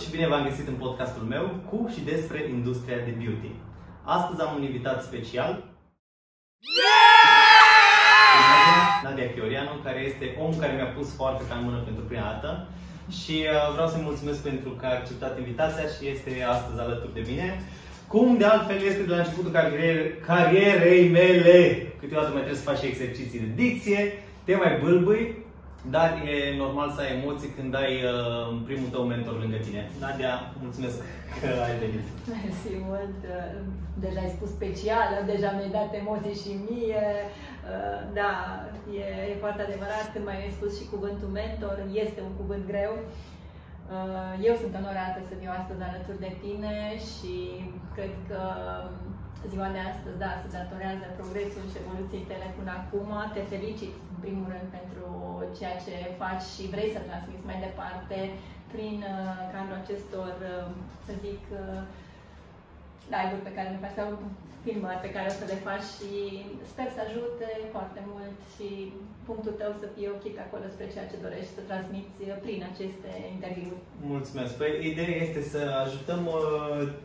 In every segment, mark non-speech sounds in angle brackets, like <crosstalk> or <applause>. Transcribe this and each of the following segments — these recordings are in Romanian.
și bine v-am găsit în podcastul meu cu și despre industria de beauty. Astăzi am un invitat special, yeah! Nadia Chiorianu, care este om care mi-a pus foarte ca în mână pentru prima dată și uh, vreau să-i mulțumesc pentru că a acceptat invitația și este astăzi alături de mine. Cum de altfel este de la începutul carierei mele. Câteodată mai trebuie să faci exerciții de dicție, te mai bâlbâi, dar e normal să ai emoții când ai uh, primul tău mentor lângă tine. Nadia, mulțumesc că ai venit. Mersi mult. Deja ai spus specială, deja mi-ai dat emoții și mie. Uh, da, e, e foarte adevărat. Când mai ai spus și cuvântul mentor, este un cuvânt greu. Uh, eu sunt onorată să fiu astăzi alături de tine și cred că ziua de astăzi, da, se datorează progresul și evoluției tale până acum. Te felicit, în primul rând, pentru ceea ce faci și vrei să transmiți mai departe prin uh, cadrul acestor, uh, să zic, uh, live-uri pe care le faci sau filmări pe care o să le faci și sper să ajute foarte mult și punctul tău să fie ochit acolo spre ceea ce dorești să transmiți prin aceste interviuri. Mulțumesc! Păi, ideea este să ajutăm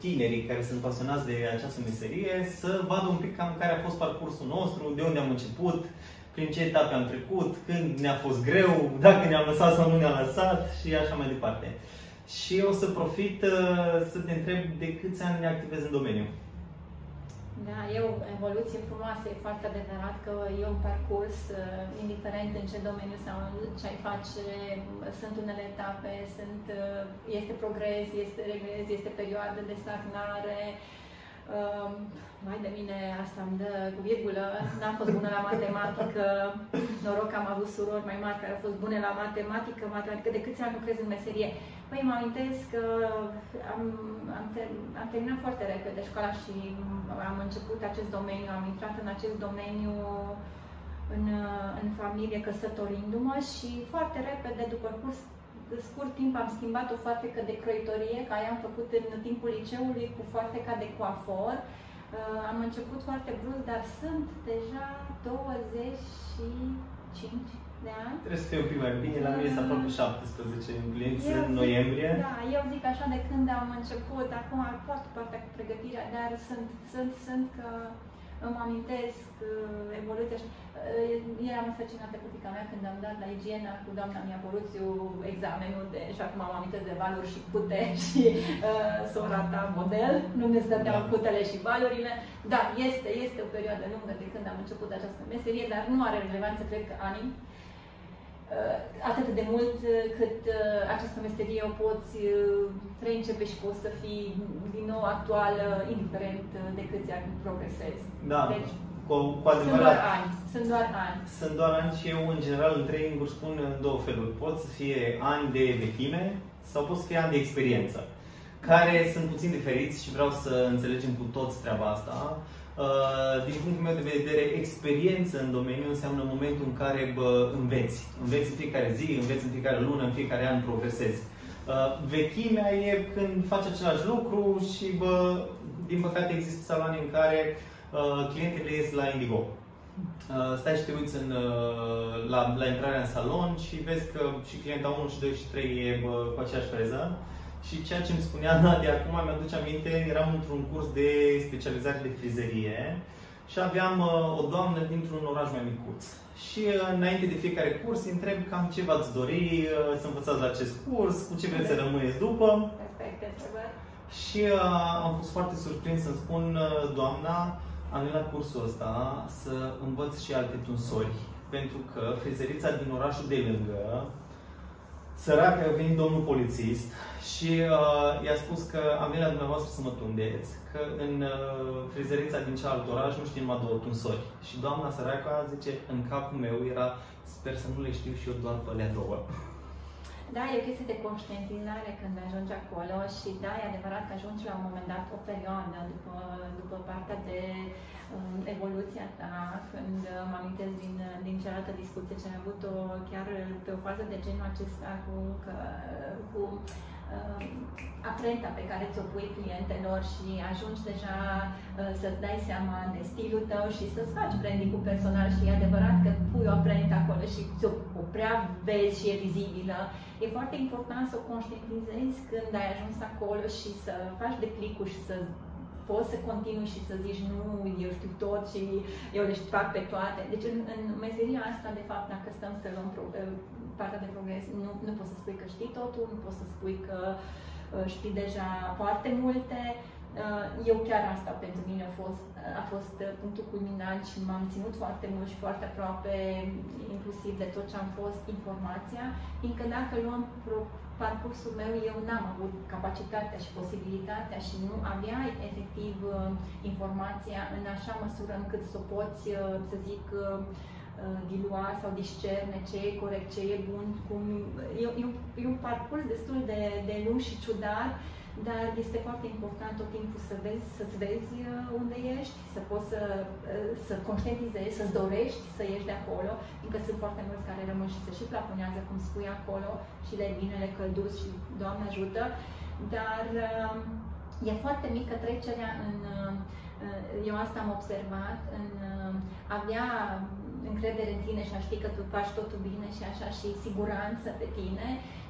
tinerii care sunt pasionați de această meserie să vadă un pic cam care a fost parcursul nostru, de unde am început, prin ce etape am trecut, când ne-a fost greu, dacă ne-am lăsat sau nu ne-am lăsat și așa mai departe. Și o să profit uh, să te întreb de câți ani ne activezi în domeniu. Da, e o evoluție frumoasă, e foarte adevărat că e un parcurs, uh, indiferent în ce domeniu sau ce ai face, sunt unele etape, sunt, uh, este progres, este regres, este perioadă de stagnare, Uh, mai de mine asta îmi dă cu virgulă, n-am fost bună la matematică, noroc că am avut surori mai mari care au fost bune la matematică, matematică, de câți ani lucrez în meserie? Păi mă amintesc că am, am, ter, am terminat foarte repede școala și am început acest domeniu, am intrat în acest domeniu în, în familie căsătorindu-mă și foarte repede, după curs scurt timp am schimbat o foarfecă de croitorie, care am făcut în timpul liceului cu foarfeca de coafor. Uh, am început foarte brusc, dar sunt deja 25 de ani. Trebuie să fie un pic mai bine, la mine este aproape 17 împliniți în noiembrie. Da, eu zic așa de când am început, acum foarte partea cu pregătirea, dar sunt, sunt, sunt că îmi amintesc uh, evoluția și uh, eram însăcinată cu fica mea când am dat la igiena cu doamna Mia Poluțiu examenul de, și acum am amintesc de valuri și pute <laughs> și uh, sora ta model, nu ne stăteau da. putele și valurile. Da, este, este o perioadă lungă de când am început această meserie, dar nu are relevanță, cred că ani. Uh, atât de mult uh, cât uh, această meserie o poți reîncepe și poți să fii din nou actuală, indiferent de câți ani progresezi. Da. Deci, cu, cu adevărat. Sunt doar ani. Sunt doar ani. Sunt doar ani și eu, în general, în training spun în două feluri. Pot să fie ani de vechime sau pot să fie ani de experiență, care sunt puțin diferiți și vreau să înțelegem cu toți treaba asta. Uh, din punctul meu de vedere, experiență în domeniu înseamnă momentul în care bă, înveți. Înveți în fiecare zi, înveți în fiecare lună, în fiecare an progresezi. Uh, vechimea e când faci același lucru și, bă, din păcate, există saloane în care uh, clientele ies la Indigo. Uh, stai și te uiți în, uh, la, la intrarea în salon și vezi că și clienta 1 și 2 și 3 e bă, cu aceeași freză și ceea ce îmi spunea Nadia acum, mi-aduce aminte, eram într-un curs de specializare de frizerie și aveam uh, o doamnă dintr-un oraș mai micuț. Și uh, înainte de fiecare curs îi întreb cam ce v-ați dori uh, să învățați la acest curs, cu ce vreți să rămâneți după. Și uh, am fost foarte surprins să-mi spun, uh, doamna, am venit la cursul ăsta să învăț și alte tunsori, pentru că frizerița din orașul de lângă săracă a venit domnul polițist și uh, i-a spus că am venit la dumneavoastră să mă tundeți, că în uh, frizerița din cealaltă oraș nu știu numai două tunsori. Și doamna săracă zice, în capul meu era, sper să nu le știu și eu doar pe alea două. Da, e o chestie de conștientizare când ajungi acolo și da, e adevărat că ajungi la un moment dat o perioadă după, după partea de um, evoluția ta, când uh, mă amintesc din, din cealaltă discuție ce am avut-o chiar pe o fază de genul acesta cu, că, cu uh, aprenta pe care ți-o pui clientelor și ajungi deja uh, să-ți dai seama de stilul tău și să-ți faci branding cu personal și e adevărat că pui o aprentă acolo și o, o prea vezi și e vizibilă, e foarte important să o conștientizezi când ai ajuns acolo și să faci declicul și să poți să continui și să zici nu, eu știu tot și eu le fac pe toate. Deci în, în meseria asta, de fapt, dacă stăm să luăm pro, partea de progres, nu, nu poți să spui că știi totul, nu poți să spui că uh, știi deja foarte multe. Uh, eu chiar asta pentru mine a fost, a fost punctul culminant și m-am ținut foarte mult și foarte aproape, inclusiv de tot ce am fost, informația, fiindcă dacă luăm parcursul meu, eu n-am avut capacitatea și posibilitatea și nu aveai efectiv uh, informația în așa măsură încât să o poți, uh, să zic, uh, dilua sau discerne ce e corect, ce e bun. Cum... E, e, un, e un parcurs destul de, de lung și ciudat, dar este foarte important tot timpul să vezi, să-ți vezi unde ești, să poți să, să conștientizezi, să-ți dorești să ieși de acolo, fiindcă sunt foarte mulți care rămân și se și plafonează, cum spui acolo, și le vine, le călduț și Doamne ajută, dar e foarte mică trecerea în, eu asta am observat, în avea încredere în tine și a ști că tu faci totul bine și așa și siguranță pe tine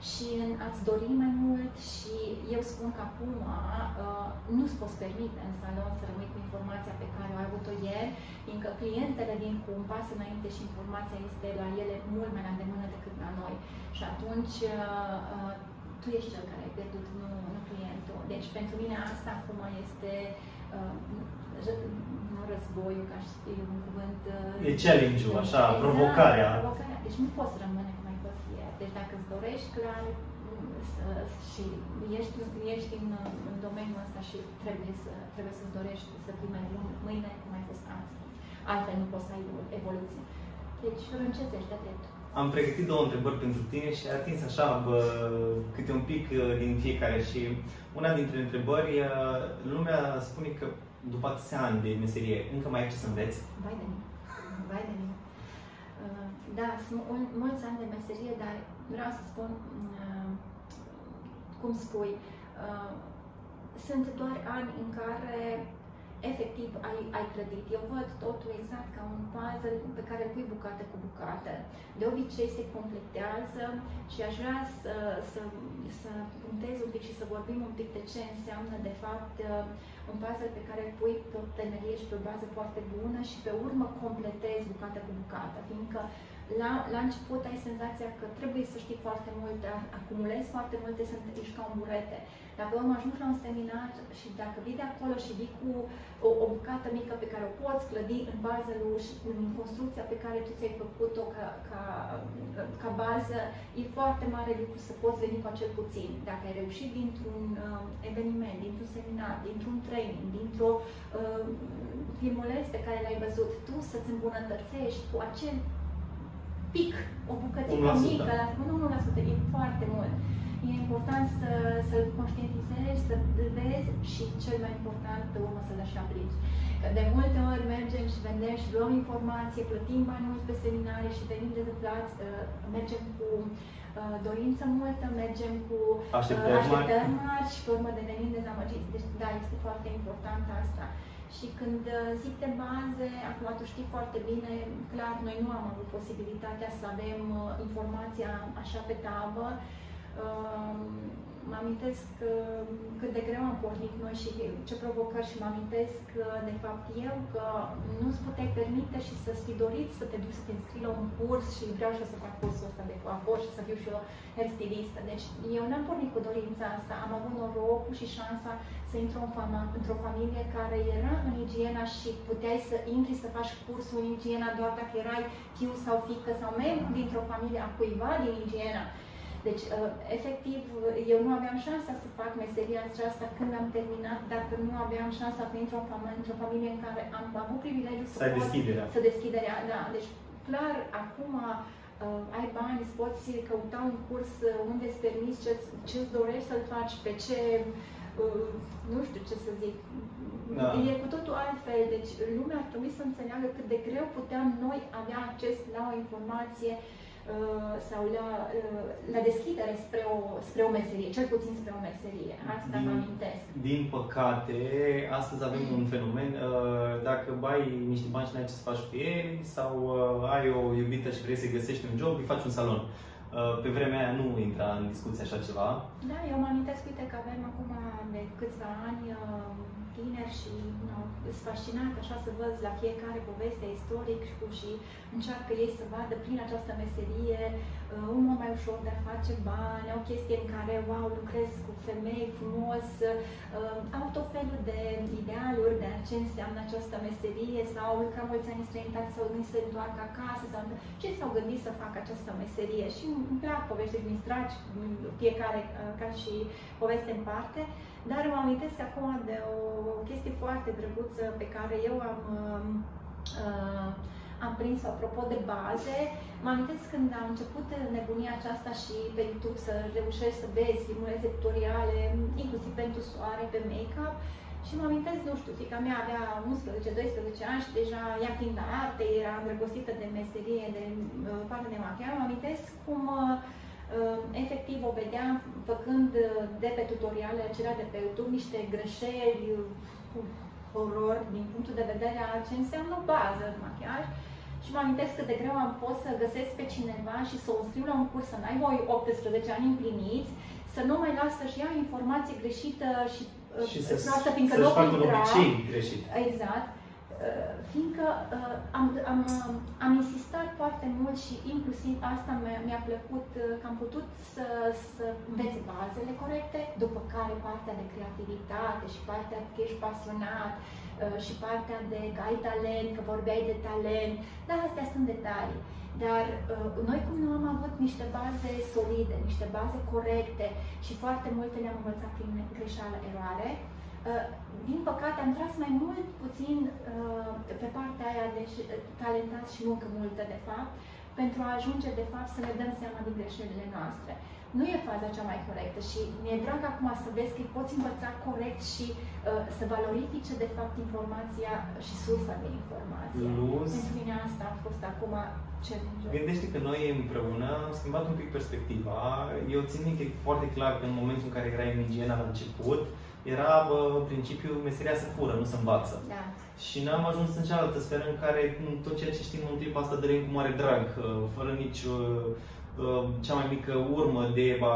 și în a-ți dori mai mult și eu spun că acum uh, nu-ți poți permite în salon să rămâi cu informația pe care o ai avut-o ieri, fiindcă clientele din cu un pas înainte și informația este la ele mult mai la îndemână decât la noi. Și atunci uh, uh, tu ești cel care ai pierdut, nu, nu clientul. Deci pentru mine asta acum este uh, nu războiul, ca și un cuvânt... Uh, e challenge-ul, așa, exact, provocarea. provocarea. Deci nu poți rămâne cum ai fost ieri. Deci dacă îți dorești clar să, și ești, ești în, în domeniul ăsta și trebuie să trebuie să-ți dorești să fii mai bun mâine cum ai fost azi. Altfel nu poți să ai evoluție. Deci râncețești de drept. Am pregătit două întrebări pentru tine și ai atins așa bă, câte un pic uh, din fiecare și una dintre întrebări, uh, lumea spune că după atâția ani de meserie, încă mai ai ce să înveți? Vai de mine. Vai de mine. Uh, da, sunt mulți ani de meserie, dar vreau să spun, uh, cum spui, uh, sunt doar ani în care efectiv ai, ai clădit. Eu văd totul exact ca un puzzle pe care îl pui bucată cu bucată. De obicei se completează și aș vrea să, să, să puntez un pic și să vorbim un pic de ce înseamnă de fapt un puzzle pe care îl pui pe o temelie și pe o bază foarte bună și pe urmă completezi bucată cu bucată, fiindcă la, la început ai senzația că trebuie să știi foarte multe, acumulezi foarte multe, să ești ca un burete. Dacă urmă ajungi la un seminar și dacă vii de acolo și vii cu o, o bucată mică pe care o poți clădi în puzzle și în construcția pe care tu ți-ai făcut-o ca, ca, ca bază, e foarte mare lucru să poți veni cu acel puțin. Dacă ai reușit dintr-un uh, eveniment, dintr-un seminar, dintr-un training, dintr-o uh, filmuleț pe care l-ai văzut, tu să-ți îmbunătățești cu acel pic, o bucățică mică, la, nu 1%, e foarte mult. E important să, să conștientizezi, să vezi și cel mai important, pe urmă, să-l și aplici. Că de multe ori mergem și vendem și luăm informație, plătim bani mulți pe seminare și venim dezăplați, uh, mergem cu uh, dorință multă, mergem cu uh, așteptări, așteptări mari și pe urmă devenim dezamăgiți. Deci, da, este foarte important asta. Și când uh, zic de baze, acum tu știi foarte bine, clar, noi nu am avut posibilitatea să avem uh, informația așa pe tabă. Uh, mă amintesc cât de greu am pornit noi și ce provocări și mă amintesc de fapt eu că nu îți puteai permite și să-ți fi dorit să te duci să te înscrii la un curs și vreau și eu să fac cursul ăsta de coafor și să fiu și eu hairstylistă. Deci eu n-am pornit cu dorința asta, am avut norocul și șansa să intru în fama, într-o familie care era în igiena și puteai să intri să faci cursul în igiena doar dacă erai fiu sau fică sau membru dintr-o familie a cuiva din igiena. Deci, uh, efectiv, eu nu aveam șansa să fac meseria aceasta când am terminat, dacă nu aveam șansa să intru în familie, într-o familie în care am avut privilegiul să, să pot, deschiderea. să deschiderea. Da, deci, clar, acum uh, ai bani, îți poți căuta un curs unde îți permiți ce, ce-ți dorești să-l faci, pe ce uh, nu știu ce să zic, da. e cu totul altfel. Deci lumea ar trebui să înțeleagă cât de greu puteam noi avea acces la o informație uh, sau la, uh, la deschidere spre o, spre o meserie, cel puțin spre o meserie. Asta din, mă amintesc. Din păcate, astăzi avem un fenomen, uh, dacă bai niște bani și n-ai ce să faci cu ei, sau ai o iubită și vrei să găsești un job, îi faci un salon. Pe vremea aia nu intra în discuție așa ceva. Da, eu mă amintesc, uite, că avem acum de câțiva ani tineri și nu, sunt fascinat așa să văd la fiecare poveste istoric și încearcă ei să vadă prin această meserie uh, un mod mai ușor de a face bani, o chestie în care, wow, lucrez cu femei frumos, uh, au tot felul de idealuri de ce înseamnă această meserie sau ca mulți ani străinătate s-au gândit să întoarcă acasă sau ce s-au gândit să facă această meserie? Și îmi plac povești din dragi, fiecare uh, ca și poveste în parte, dar mă amintesc acum de o chestie foarte drăguță pe care eu am, uh, am prins apropo de baze. Mă amintesc când am început nebunia aceasta și pe YouTube să reușești să vezi filmulețe tutoriale, inclusiv pentru soare, pe make-up. Și mă amintesc, nu știu, fica mea avea 11-12 ani și deja ea fiind la arte, era îndrăgostită de meserie, de uh, parte de machiaj. Mă amintesc cum uh, Ehm, efectiv o vedeam făcând uh, de pe tutoriale acelea de pe YouTube niște greșeli, horror din punctul de vedere al ce înseamnă bază în machiaj. Și mă amintesc cât de greu am fost să găsesc pe cineva și să o înscriu la un curs, să n-ai voi 18 ani împliniți, să nu mai lasă și ia informație greșită și, uh, și să, să fiindcă să facă un obicei greșit. Exact. Uh, fiindcă uh, am, am, am insistat foarte mult și inclusiv asta mi-a plăcut uh, că am putut să, să înveți bazele corecte, după care partea de creativitate și partea că ești pasionat și partea de că ai talent, că vorbeai de talent, dar astea sunt detalii. Dar noi cum nu am avut niște baze solide, niște baze corecte și foarte multe le-am învățat prin greșeală, eroare, Uh, din păcate, am tras mai mult puțin uh, pe partea aia de talentat și muncă multă, de fapt, pentru a ajunge, de fapt, să ne dăm seama din greșelile noastre. Nu e faza cea mai corectă și mi-e drag acum să vezi că îi poți învăța corect și uh, să valorifice, de fapt, informația și sursa de informație. Luz. Pentru mine asta a fost acum ce Gândește că noi împreună am schimbat un pic perspectiva. Eu țin minte foarte clar că în momentul în care erai în igiena la început, era bă, principiu meseria să fură, nu să învață. Da. Și n-am ajuns în cealaltă sferă în care tot ceea ce știm în clipa asta dărim cu mare drag, fără nici uh, uh, cea mai mică urmă de a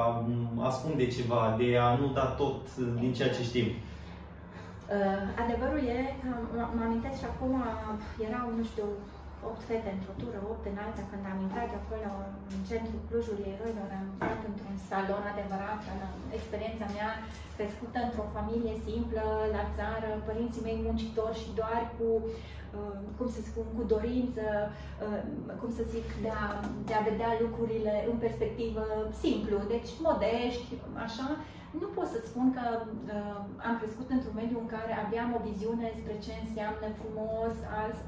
ascunde ceva, de a nu da tot din ceea ce știm. Uh, adevărul e că mă amintesc și acum erau, nu știu, 8 fete într-o tură, 8 în alta, când am intrat acolo în centrul Clujului Eroilor, am intrat într-un salon adevărat, în experiența mea crescută într-o familie simplă, la țară, părinții mei muncitori și doar cu, uh, cum să spun, cu dorință, uh, cum să zic, de a, de a vedea lucrurile în perspectivă simplu, deci modești, așa, nu pot să spun că uh, am crescut într-un mediu în care aveam o viziune spre ce înseamnă frumos, azi,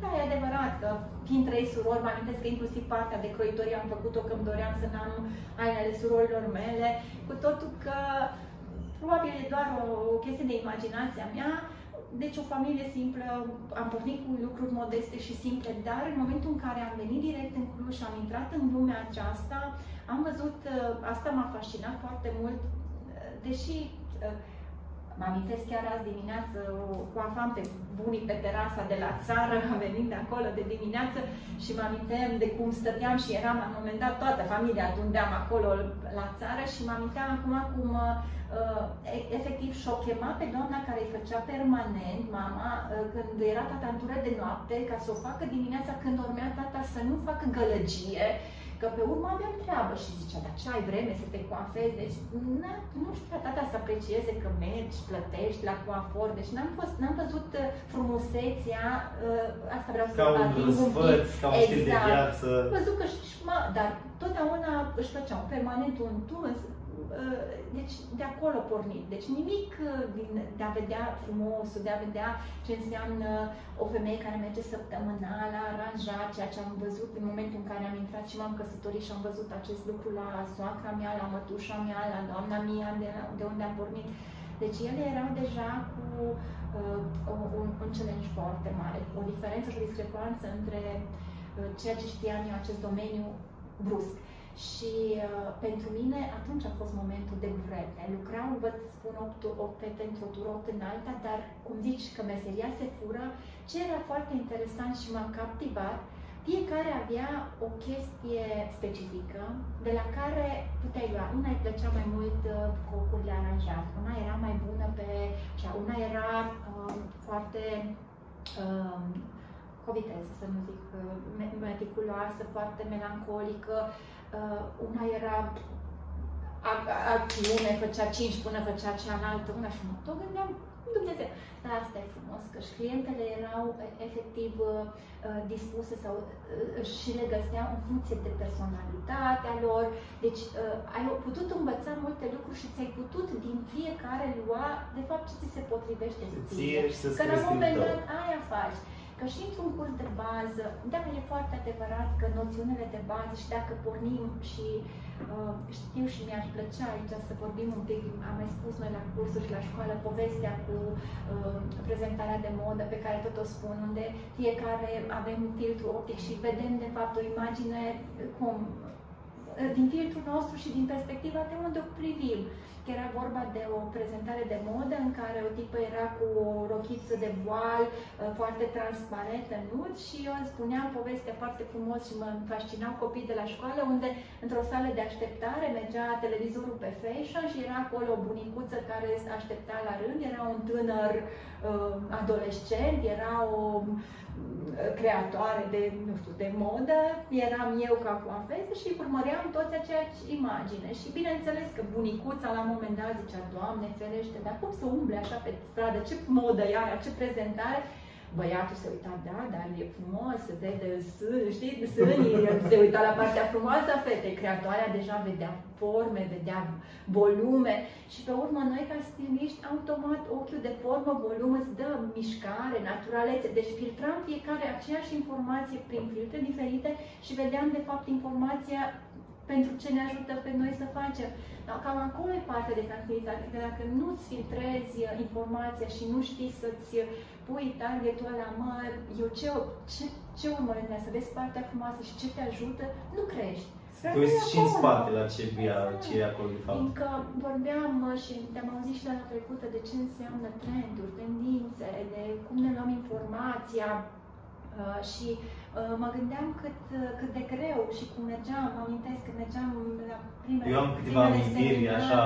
da, e adevărat că fiind trei surori, mă amintesc că inclusiv partea de croitorie am făcut-o că îmi doream să n-am ainele surorilor mele, cu totul că probabil e doar o, o chestie de imaginația mea, deci o familie simplă, am pornit cu lucruri modeste și simple, dar în momentul în care am venit direct în Cluj și am intrat în lumea aceasta, am văzut, uh, asta m-a fascinat foarte mult, uh, deși uh, Mă amintesc chiar azi dimineață, cu afam pe bunii pe terasa de la țară, venind de acolo de dimineață și mă aminteam de cum stăteam și eram la un moment dat toată familia adundeam acolo la țară și mă aminteam acum cum uh, efectiv și-o chema pe doamna care îi făcea permanent, mama, uh, când era tata de noapte, ca să o facă dimineața când dormea tata să nu facă gălăgie, Că pe urmă aveam treabă și zicea, dar ce ai vreme să te coafezi? Deci nu știu tata să aprecieze că mergi, plătești la coafor. Deci n-am, fost, n-am văzut uh, frumusețea, uh, asta vreau să ca un răsfăț, ca un exact. stil de exact. viață. Văzut că și, mă, dar totdeauna își făceau permanent un tuns, Uh, deci de acolo pornit. Deci nimic uh, din, de a vedea frumosul, de a vedea ce înseamnă o femeie care merge săptămânal la aranjat, ceea ce am văzut în momentul în care am intrat și m-am căsătorit și am văzut acest lucru la soacra mea, la mătușa mea, la doamna mea, de, de unde am pornit. Deci ele erau deja cu uh, un, un challenge foarte mare, o diferență și o discrepanță între uh, ceea ce știam eu acest domeniu brusc. Și uh, pentru mine atunci a fost momentul de burete. Lucram, vă spun, 8, 8 fete într-o tură, 8 în alta, dar cum zici că meseria se fură, ce era foarte interesant și m-a captivat, fiecare avea o chestie specifică de la care puteai lua. Una îi plăcea mai mult uh, cocurile aranjate, una era mai bună pe cea, una era uh, foarte uh, cu viteză, să nu zic, uh, meticuloasă, foarte melancolică, uh, una era acțiune, făcea 5 până făcea cealaltă, una și mă tot gândeam, Dumnezeu, dar asta e frumos, că și clientele erau efectiv uh, dispuse sau uh, și le găseau în funcție de personalitatea lor. Deci uh, ai putut învăța multe lucruri și ți-ai putut din fiecare lua de fapt ce ți se potrivește ție. Că la un moment dat aia faci. Că și într-un curs de bază, dacă e foarte adevărat că noțiunile de bază și dacă pornim și uh, știu și mi-ar plăcea aici să vorbim un pic, am mai spus noi la cursuri și la școală, povestea cu uh, prezentarea de modă pe care tot o spun, unde fiecare avem un filtru optic și vedem de fapt o imagine cum din filtrul nostru și din perspectiva de unde o privim. Era vorba de o prezentare de modă în care o tipă era cu o rochiță de voal uh, foarte transparentă, nud și eu îmi spuneam povestea foarte frumos și mă fascinau copiii de la școală unde într-o sală de așteptare mergea televizorul pe fashion și era acolo o bunicuță care aștepta la rând, era un tânăr uh, adolescent, era o creatoare de, nu știu, de modă, eram eu ca coafeză și urmăream toți aceeași imagine. Și bineînțeles că bunicuța la un moment dat zicea, Doamne ferește, dar cum să umble așa pe stradă, ce modă e aia, ce prezentare? Băiatul se uita, da, dar e frumos, se vede știi, sânii, se uita la partea frumoasă a fetei. Creatoarea deja vedea forme, vedea volume și pe urmă noi ca stiliști, automat ochiul de formă, volum îți dă mișcare, naturalețe. Deci filtram fiecare aceeași informație prin filtre diferite și vedeam de fapt informația pentru ce ne ajută pe noi să facem. Dar cam acolo e partea de tranquilitate, că dacă nu-ți filtrezi informația și nu știi să-ți pui targetul ăla, mă, eu ce, ce, ce urmăresc să vezi partea frumoasă și ce te ajută, nu crești. Tu ești și în spate la ce, ce e acolo, de fapt. Încă vorbeam și te-am auzit și data trecută de ce înseamnă trenduri, tendințe, de cum ne luăm informația uh, și uh, mă gândeam cât, uh, cât de greu și cum mergeam, mă amintesc că mergeam la primele Eu am câteva amintiri așa,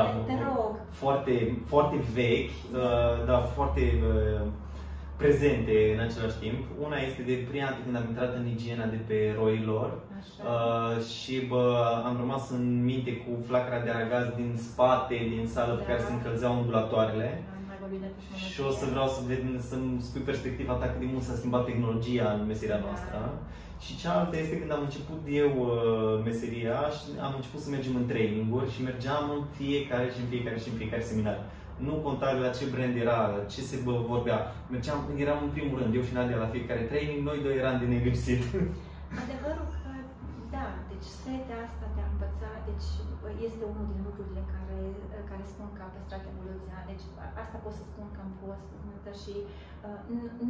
foarte, foarte vechi, uh, dar foarte uh, prezente în același timp. Una este de prima dată când am intrat în igiena de pe roilor uh, și bă, am rămas în minte cu flacăra de aragaz din spate, din sală, da. pe care se încălzeau ondulatoarele. Și o să vreau să ved, să-mi spui perspectiva ta cât de mult s-a schimbat tehnologia în meseria da. noastră. Și cealaltă este când am început eu uh, meseria și am început să mergem în traininguri și mergeam în fiecare și în fiecare și în fiecare seminar nu conta la ce brand era, ce se vorbea. Mergeam, eram în primul rând, eu și Nadia la fiecare training, noi doi eram de nelipsit. Adevărul că, da, deci setea asta de a învăța, deci este unul din lucrurile care, care spun că a păstrat evoluția. Deci asta pot să spun că am fost și uh,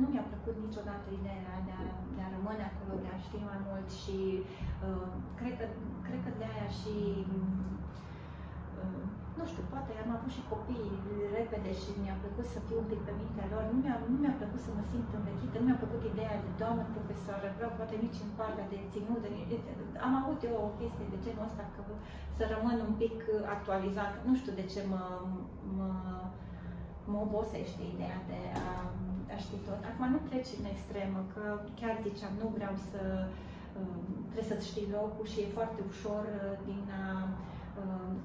nu mi-a plăcut niciodată ideea de a, de a rămâne acolo, de a ști mai mult și uh, cred, că, cred că de aia și uh, nu știu, poate am avut și copii repede și mi-a plăcut să fiu un pic pe mintea lor. Nu mi-a, nu mi-a plăcut să mă simt învechită, nu mi-a plăcut ideea de doamnă profesoară, vreau poate nici în partea de ținut. De, am avut eu o chestie de genul ăsta, că să rămân un pic actualizat. Nu știu de ce mă, mă, mă obosește ideea de a, a ști tot. Acum nu pleci în extremă, că chiar ziceam, nu vreau să um, trebuie să-ți știi locul și e foarte ușor uh, din a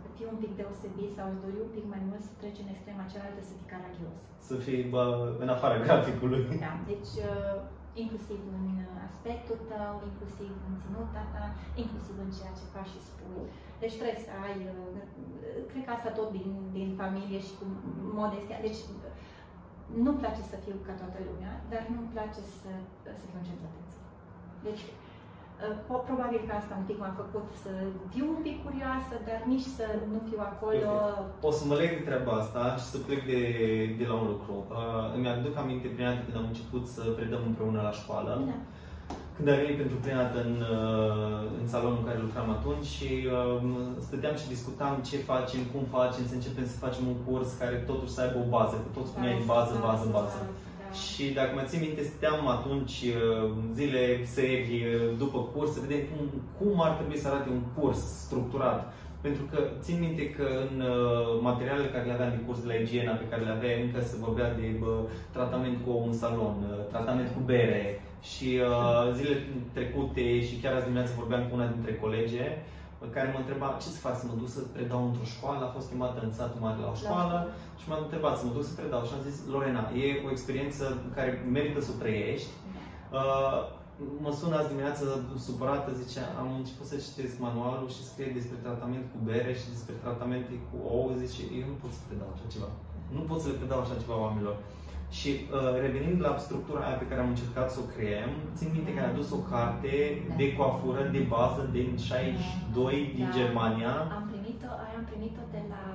să fii un pic deosebit sau îți dori un pic mai mult să treci în extrema cealaltă să fii caragios. Să fii bă, în afara graficului. Da, deci uh, inclusiv în aspectul tău, inclusiv în ținuta ta, inclusiv în ceea ce faci și spui. Deci trebuie să ai, uh, cred că asta tot din, din familie și cu modestia. Deci nu-mi place să fiu ca toată lumea, dar nu-mi place să, să fiu în centru Deci Uh, probabil că asta un pic m-a făcut să fiu un pic curioasă, dar nici să nu fiu acolo. O să mă leg de treaba asta și să plec de, de la un lucru. Uh, îmi aduc aminte prima dată când am început să predăm împreună la școală. Da. când a venit pentru prima dată în, uh, în salonul în care lucram atunci și uh, stăteam și discutam ce facem, cum facem, să începem să facem un curs care totuși să aibă o bază, că tot spuneai bază, bază, bază. Și dacă mă țin minte, stăteam atunci uh, zile sevi după curs să vedem cum, cum ar trebui să arate un curs structurat. Pentru că țin minte că în materialele care le aveam de curs de la igiena pe care le aveam, încă se vorbea de bă, tratament cu un salon, tratament cu bere, și uh, zile trecute și chiar azi dimineață vorbeam cu una dintre colege care mă întreba ce să fac, să mă duc să predau într-o școală, a fost chemată în satul mare la o școală la și m-a întrebat să mă duc să predau și am zis, Lorena, e o experiență care merită să o trăiești. Da. Uh, mă sună azi dimineață supărată, zice, am început să citesc manualul și scrie despre tratament cu bere și despre tratamente cu ouă, zice, eu nu pot să predau așa ceva. Nu pot să le predau așa ceva oamenilor. Și uh, revenind la structura aia pe care am încercat să o creăm, țin minte că am adus o carte da. de coafură de bază din 62 din da. Germania. Am primit-o, aia am primit-o de la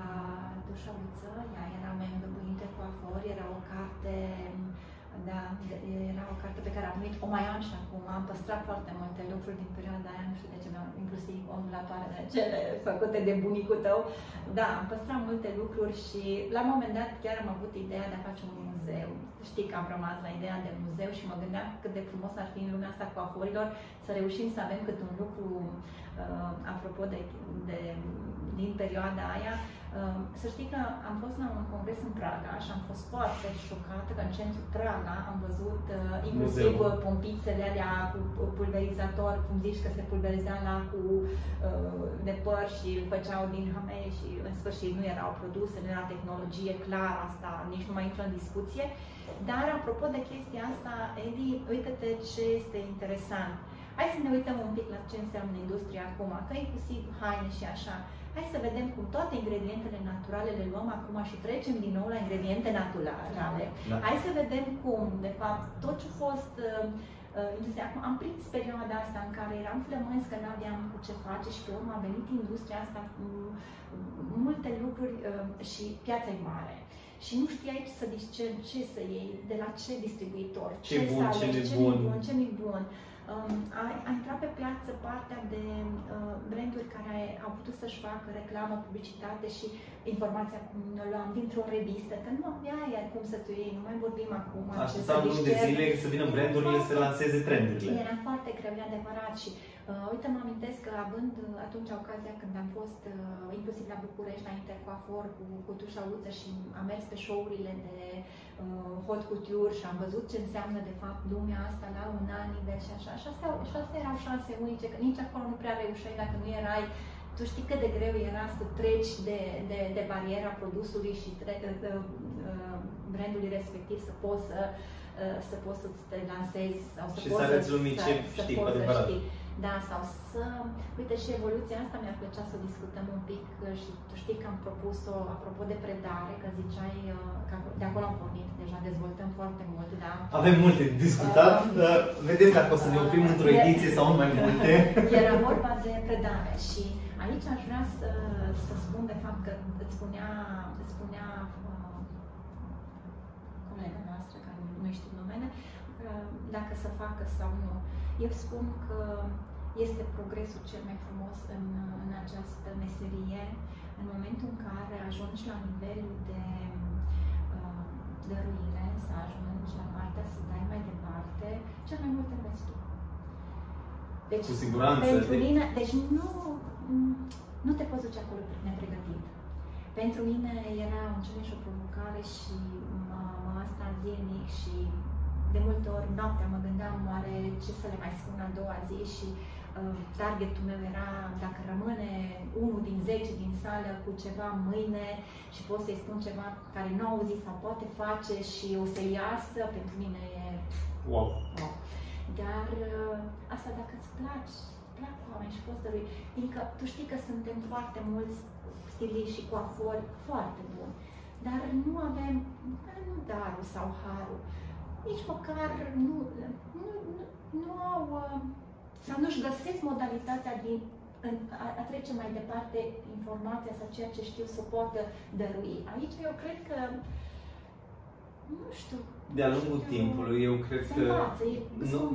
Dușăuță, ea era membru de coafor, era o carte da, era o carte pe care am primit, o mai am și acum, am păstrat foarte multe lucruri din perioada aia, nu știu de ce mi-am, inclusiv ondulatoarele <laughs> cele făcute de bunicul tău. Da, am păstrat multe lucruri și la un moment dat chiar am avut ideea de a face un muzeu. Știi că am rămas la ideea de muzeu și mă gândeam cât de frumos ar fi în lumea asta cu aforilor să reușim să avem cât un lucru, uh, apropo de, de, din perioada aia, Ehm, să știi că am fost la un congres în Praga și am fost foarte șocată că în centrul Praga am văzut uh, inclusiv Muzeu. pompițele alea cu pulverizator, cum zici că se pulverizea la cu uh, de păr și îl făceau din hamei și în sfârșit nu erau produse, nu era tehnologie clar asta, nici nu mai intră în discuție. Dar apropo de chestia asta, Edi, uite-te ce este interesant. Hai să ne uităm un pic la ce înseamnă industria acum, că inclusiv haine și așa. Hai să vedem cum toate ingredientele naturale le luăm acum și trecem din nou la ingrediente naturale. Da. Hai să vedem cum, de fapt, tot ce a fost uh, uh, acum am prins perioada asta în care eram flămânzi că nu aveam cu ce face și pe urmă a venit industria asta cu multe lucruri uh, și piața e mare. Și nu știai să discerni ce să iei, de la ce distribuitor, ce, ce bun, să alegi, ce bun, bun, ce nu bun. Um, a, a intrat pe piață partea de uh, branduri care au putut să-și facă reclamă, publicitate și informația cum ne luam dintr-o revistă, că nu avea ea cum să tu iei, nu mai vorbim acum. Așa stau luni de zile să vină brandurile să lanseze trendurile. Era foarte greu, e adevărat și uh, uite, mă amintesc că având atunci ocazia când am fost uh, inclusiv la București, la Intercoafor cu, cu Tușa Uță și am mers pe show-urile de uh, hot couture și am văzut ce înseamnă de fapt lumea asta la un an nivel și așa. Și astea, și astea erau șanse unice, că nici acolo nu prea reușeai dacă nu erai tu știi cât de greu era să treci de, de, de bariera produsului și tre, de, de, uh, brandului respectiv să poți să, uh, să poți să te lansezi sau să și poți să arăți lumii ce știi cu adevărat. Știi. Da, sau să... Uite, și evoluția asta mi-ar plăcea să discutăm un pic și tu știi că am propus-o, apropo de predare, că ziceai uh, că de acolo am pornit, deja dezvoltăm foarte mult, da? Avem multe de discutat, uh, dar vedem dacă o să ne oprim uh, într-o ediție sau mai multe. <laughs> Era vorba de predare și aici aș vrea să, să spun de fapt că îți spunea, îți spunea uh, colega noastră, care nu știu numele, uh, dacă să facă sau nu. Eu spun că este progresul cel mai frumos în, în această meserie, în momentul în care ajungi la nivelul de uh, dăruire, să ajungi la partea să dai mai departe, cel mai mult înveți tu. Deci, Cu siguranță. Pentru mine, deci nu, nu te poți duce acolo nepregătit. Pentru mine era un challenge și o provocare și mă, mă asta zilnic și de multe ori noaptea mă gândeam oare ce să le mai spun a doua zi și uh, targetul meu era dacă rămâne unul din 10 din sală cu ceva mâine și pot să-i spun ceva care nu auzi sau poate face și o să iasă, pentru mine e wow. wow. Dar uh, asta dacă îți place, plac oameni și poți dărui. Adică tu știi că suntem foarte mulți stiliști și coafori foarte buni, dar nu avem nu darul sau harul nici măcar nu, nu, nu, nu au uh, sau nu-și găsesc modalitatea din a, a trece mai departe informația sau ceea ce știu să poată dărui. Aici eu cred că nu știu. De-a lungul timpului, eu cred că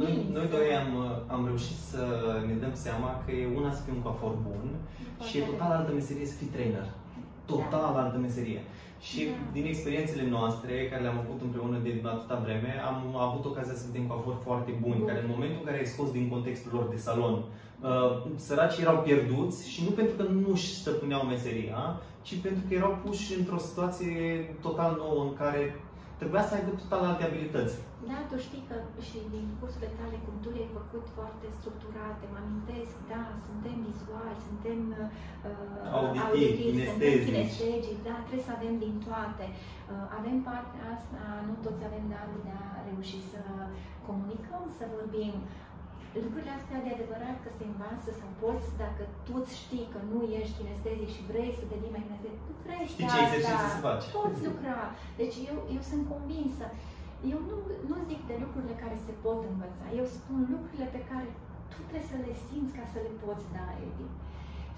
noi, noi doi am, am reușit să ne dăm seama că e una să fii un coafor bun și e total altă meserie să fii trainer. Total da. altă meserie. Și da. din experiențele noastre, care le-am avut împreună de atâta vreme, am avut ocazia să vedem coafori foarte buni, Bun. care în momentul în care ai scos din contextul lor de salon, uh, săracii erau pierduți și nu pentru că nu își stăpâneau meseria, ci pentru că erau puși într-o situație total nouă în care trebuia să aibă total alte abilități. Da, tu știi că și din cursurile tale, cum tu le-ai făcut foarte structurate, mă amintesc, da, suntem vizuali, suntem uh, auditivi, kinestezici, da, trebuie să avem din toate. Uh, avem partea asta, nu toți avem darul de a reuși să comunicăm, să vorbim, lucrurile astea de adevărat că se învață sau poți, dacă tu știi că nu ești kinestezic și vrei să devii mai kinestezic, tu vrei Știi ce exerciții să faci. Poți lucra. Deci eu, eu sunt convinsă. Eu nu, nu zic de lucrurile care se pot învăța. Eu spun lucrurile pe care tu trebuie să le simți ca să le poți da, Edi.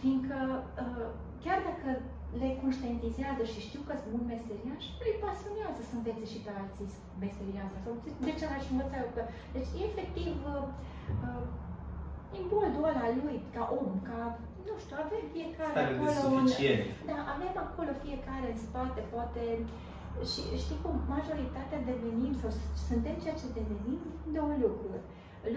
Fiindcă uh, chiar dacă le conștientizează și știu că sunt bun meseriaș, îi pasionează să învețe și pe alții meseriază. Sau de ce l-aș învăța eu? Că... Deci, efectiv, uh, uh, imboldul ăla lui, ca om, ca, nu știu, avem fiecare Stare acolo un... Da, avem acolo fiecare în spate, poate și știi cum, majoritatea devenim sau suntem ceea ce devenim două lucruri.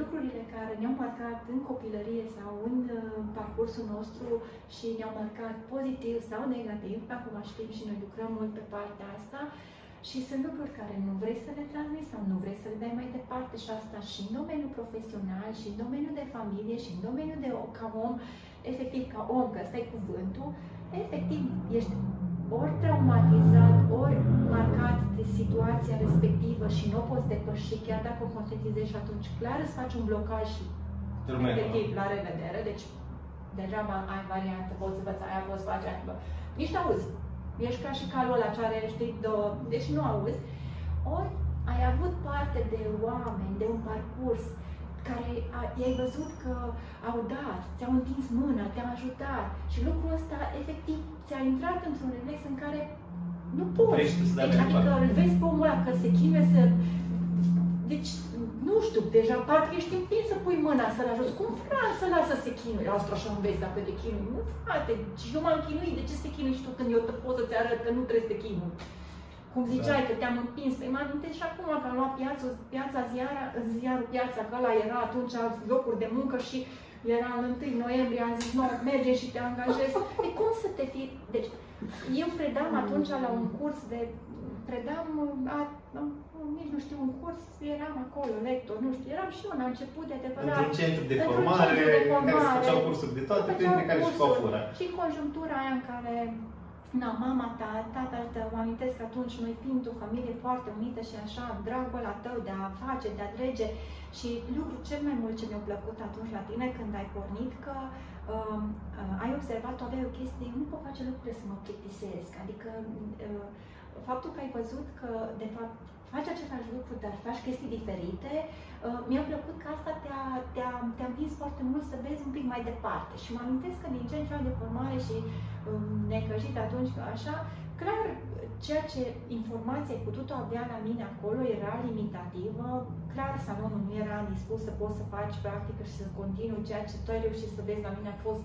Lucrurile care ne-au marcat în copilărie sau în uh, parcursul nostru și ne-au marcat pozitiv sau negativ, acum știm și noi lucrăm mult pe partea asta, și sunt lucruri care nu vrei să le transmiți sau nu vrei să le dai mai departe și asta și în domeniul profesional, și în domeniul de familie, și în domeniul de ca om, efectiv ca om, că ăsta e cuvântul, efectiv ești ori traumatizat, ori marcat de situația respectivă și nu o poți depăși, chiar dacă o conștientizezi și atunci clar îți faci un blocaj și efectiv la revedere, deci degeaba ai variantă, poți învăța aia, poți face aia, nici nu auzi. Ești ca și calul ăla ce are, știi, două, deci nu auzi. Ori ai avut parte de oameni, de un parcurs, care i-ai văzut că au dat, ți-au întins mâna, te-au ajutat și lucrul ăsta efectiv ți-a intrat într-un reflex în care nu poți. Deci, adică îl vezi pe omul ăla că se chinuie să... Deci, nu știu, deja parcă ești împins să pui mâna să-l ajuți. Cum frate să lasă să se chinuie? Asta așa înveți dacă te chinui. Nu, frate, și eu m-am chinuit. De ce să te chinui și tu când eu te pot să-ți arăt că nu trebuie să te chinui? Cum ziceai, da. că te-am împins. Păi mă amintesc și acum că am luat piața, piața ziara, ziarul piața, că ăla era atunci locuri de muncă și era în 1 noiembrie, am zis, nu, merge și te angajezi. <laughs> E cum să te fi... Deci, eu predam atunci la un curs de... Predam, a, a, nici nu știu, un curs, eram acolo, lector, nu știu, eram și eu la început de adevărat. Într-un centru de formare, centru de formare care se făceau cursuri de toate, printre care și coafura. Și conjunctura aia în care Na, mama ta, tatăl tău, mă amintesc că atunci noi fiind o familie foarte unită și așa, dragul la tău de a face, de a trece și lucrul cel mai mult ce mi-a plăcut atunci la tine când ai pornit, că uh, uh, ai observat, tu aveai o chestie, nu pot face lucrurile să mă plictisesc, adică uh, faptul că ai văzut că, de fapt, faci același lucru, dar faci chestii diferite, uh, mi-a plăcut că asta te-a, te-a, te-a învins foarte mult să vezi un pic mai departe. Și mă amintesc că din ce în ce de formare și um, necăjit atunci, așa, clar, ceea ce informația ai putut avea la mine acolo era limitativă, clar salonul nu era dispus să poți să faci practică și să continui ceea ce tu ai reușit să vezi. La mine a fost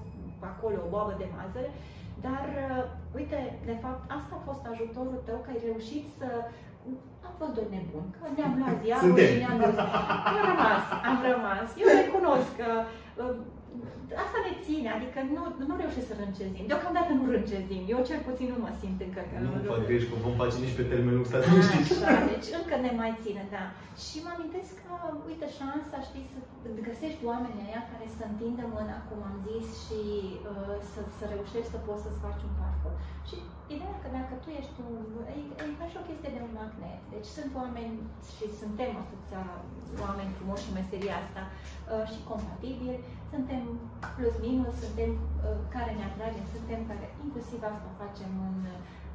acolo o boabă de mazăre, dar, uh, uite, de fapt, asta a fost ajutorul tău, că ai reușit să am fost doi nebuni, că ne-am luat diavolul și ne-am luat... Am rămas, am rămas. Eu recunosc că uh, asta ne ține, adică nu, nu reușesc să râncezim. Deocamdată nu râncezim. Eu cel puțin nu mă simt încă că nu. Nu fac greș că vom face nici pe termenul ăsta, să știți. Așa, deci încă ne mai ține, da. Și mă amintesc că, uite, șansa, știi, să găsești oamenii aia care să întindă mâna, cum am zis, și uh, să, să reușești să poți să-ți faci un parcurs. Și ideea că dacă tu ești un, e, e ca și o chestie de un magnet. Deci sunt oameni și suntem atâția oameni frumoși în meseria asta uh, și compatibili, suntem plus minus, suntem uh, care ne atragem, suntem care inclusiv asta facem în,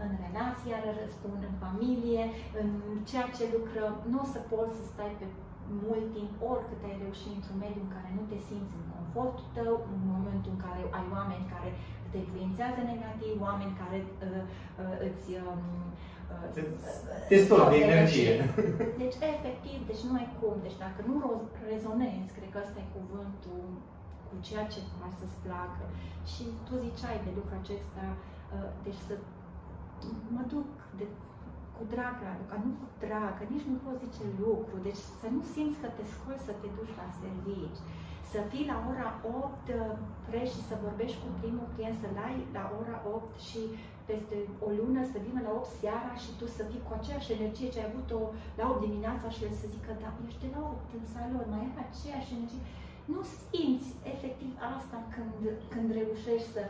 în relație, iar răspund în familie, în ceea ce lucrăm, nu o să poți să stai pe mult timp, oricât ai reușit într-un mediu în care nu te simți în confortul tău, în momentul în care ai oameni care te influențează negativ, oameni care uh, uh, îți, um, te stor de energie. Deci, efectiv, deci nu ai cum. Deci dacă nu rezonezi, cred că ăsta e cuvântul cu ceea ce faci să-ți placă. Și tu ziceai de lucrul acesta, uh, deci să mă duc de, cu drag la lucru, nu cu drag, că nici nu poți zice lucru, deci să nu simți că te scoli să te duci la servici, să fii la ora 8 uh, fresh și să vorbești cu primul client, să-l ai la ora 8 și peste o lună să vină la 8 seara și tu să fii cu aceeași energie ce ai avut-o la 8 dimineața și el să zică, da, ești de la 8 în salon, mai ai aceeași energie. Nu simți efectiv asta când, când reușești să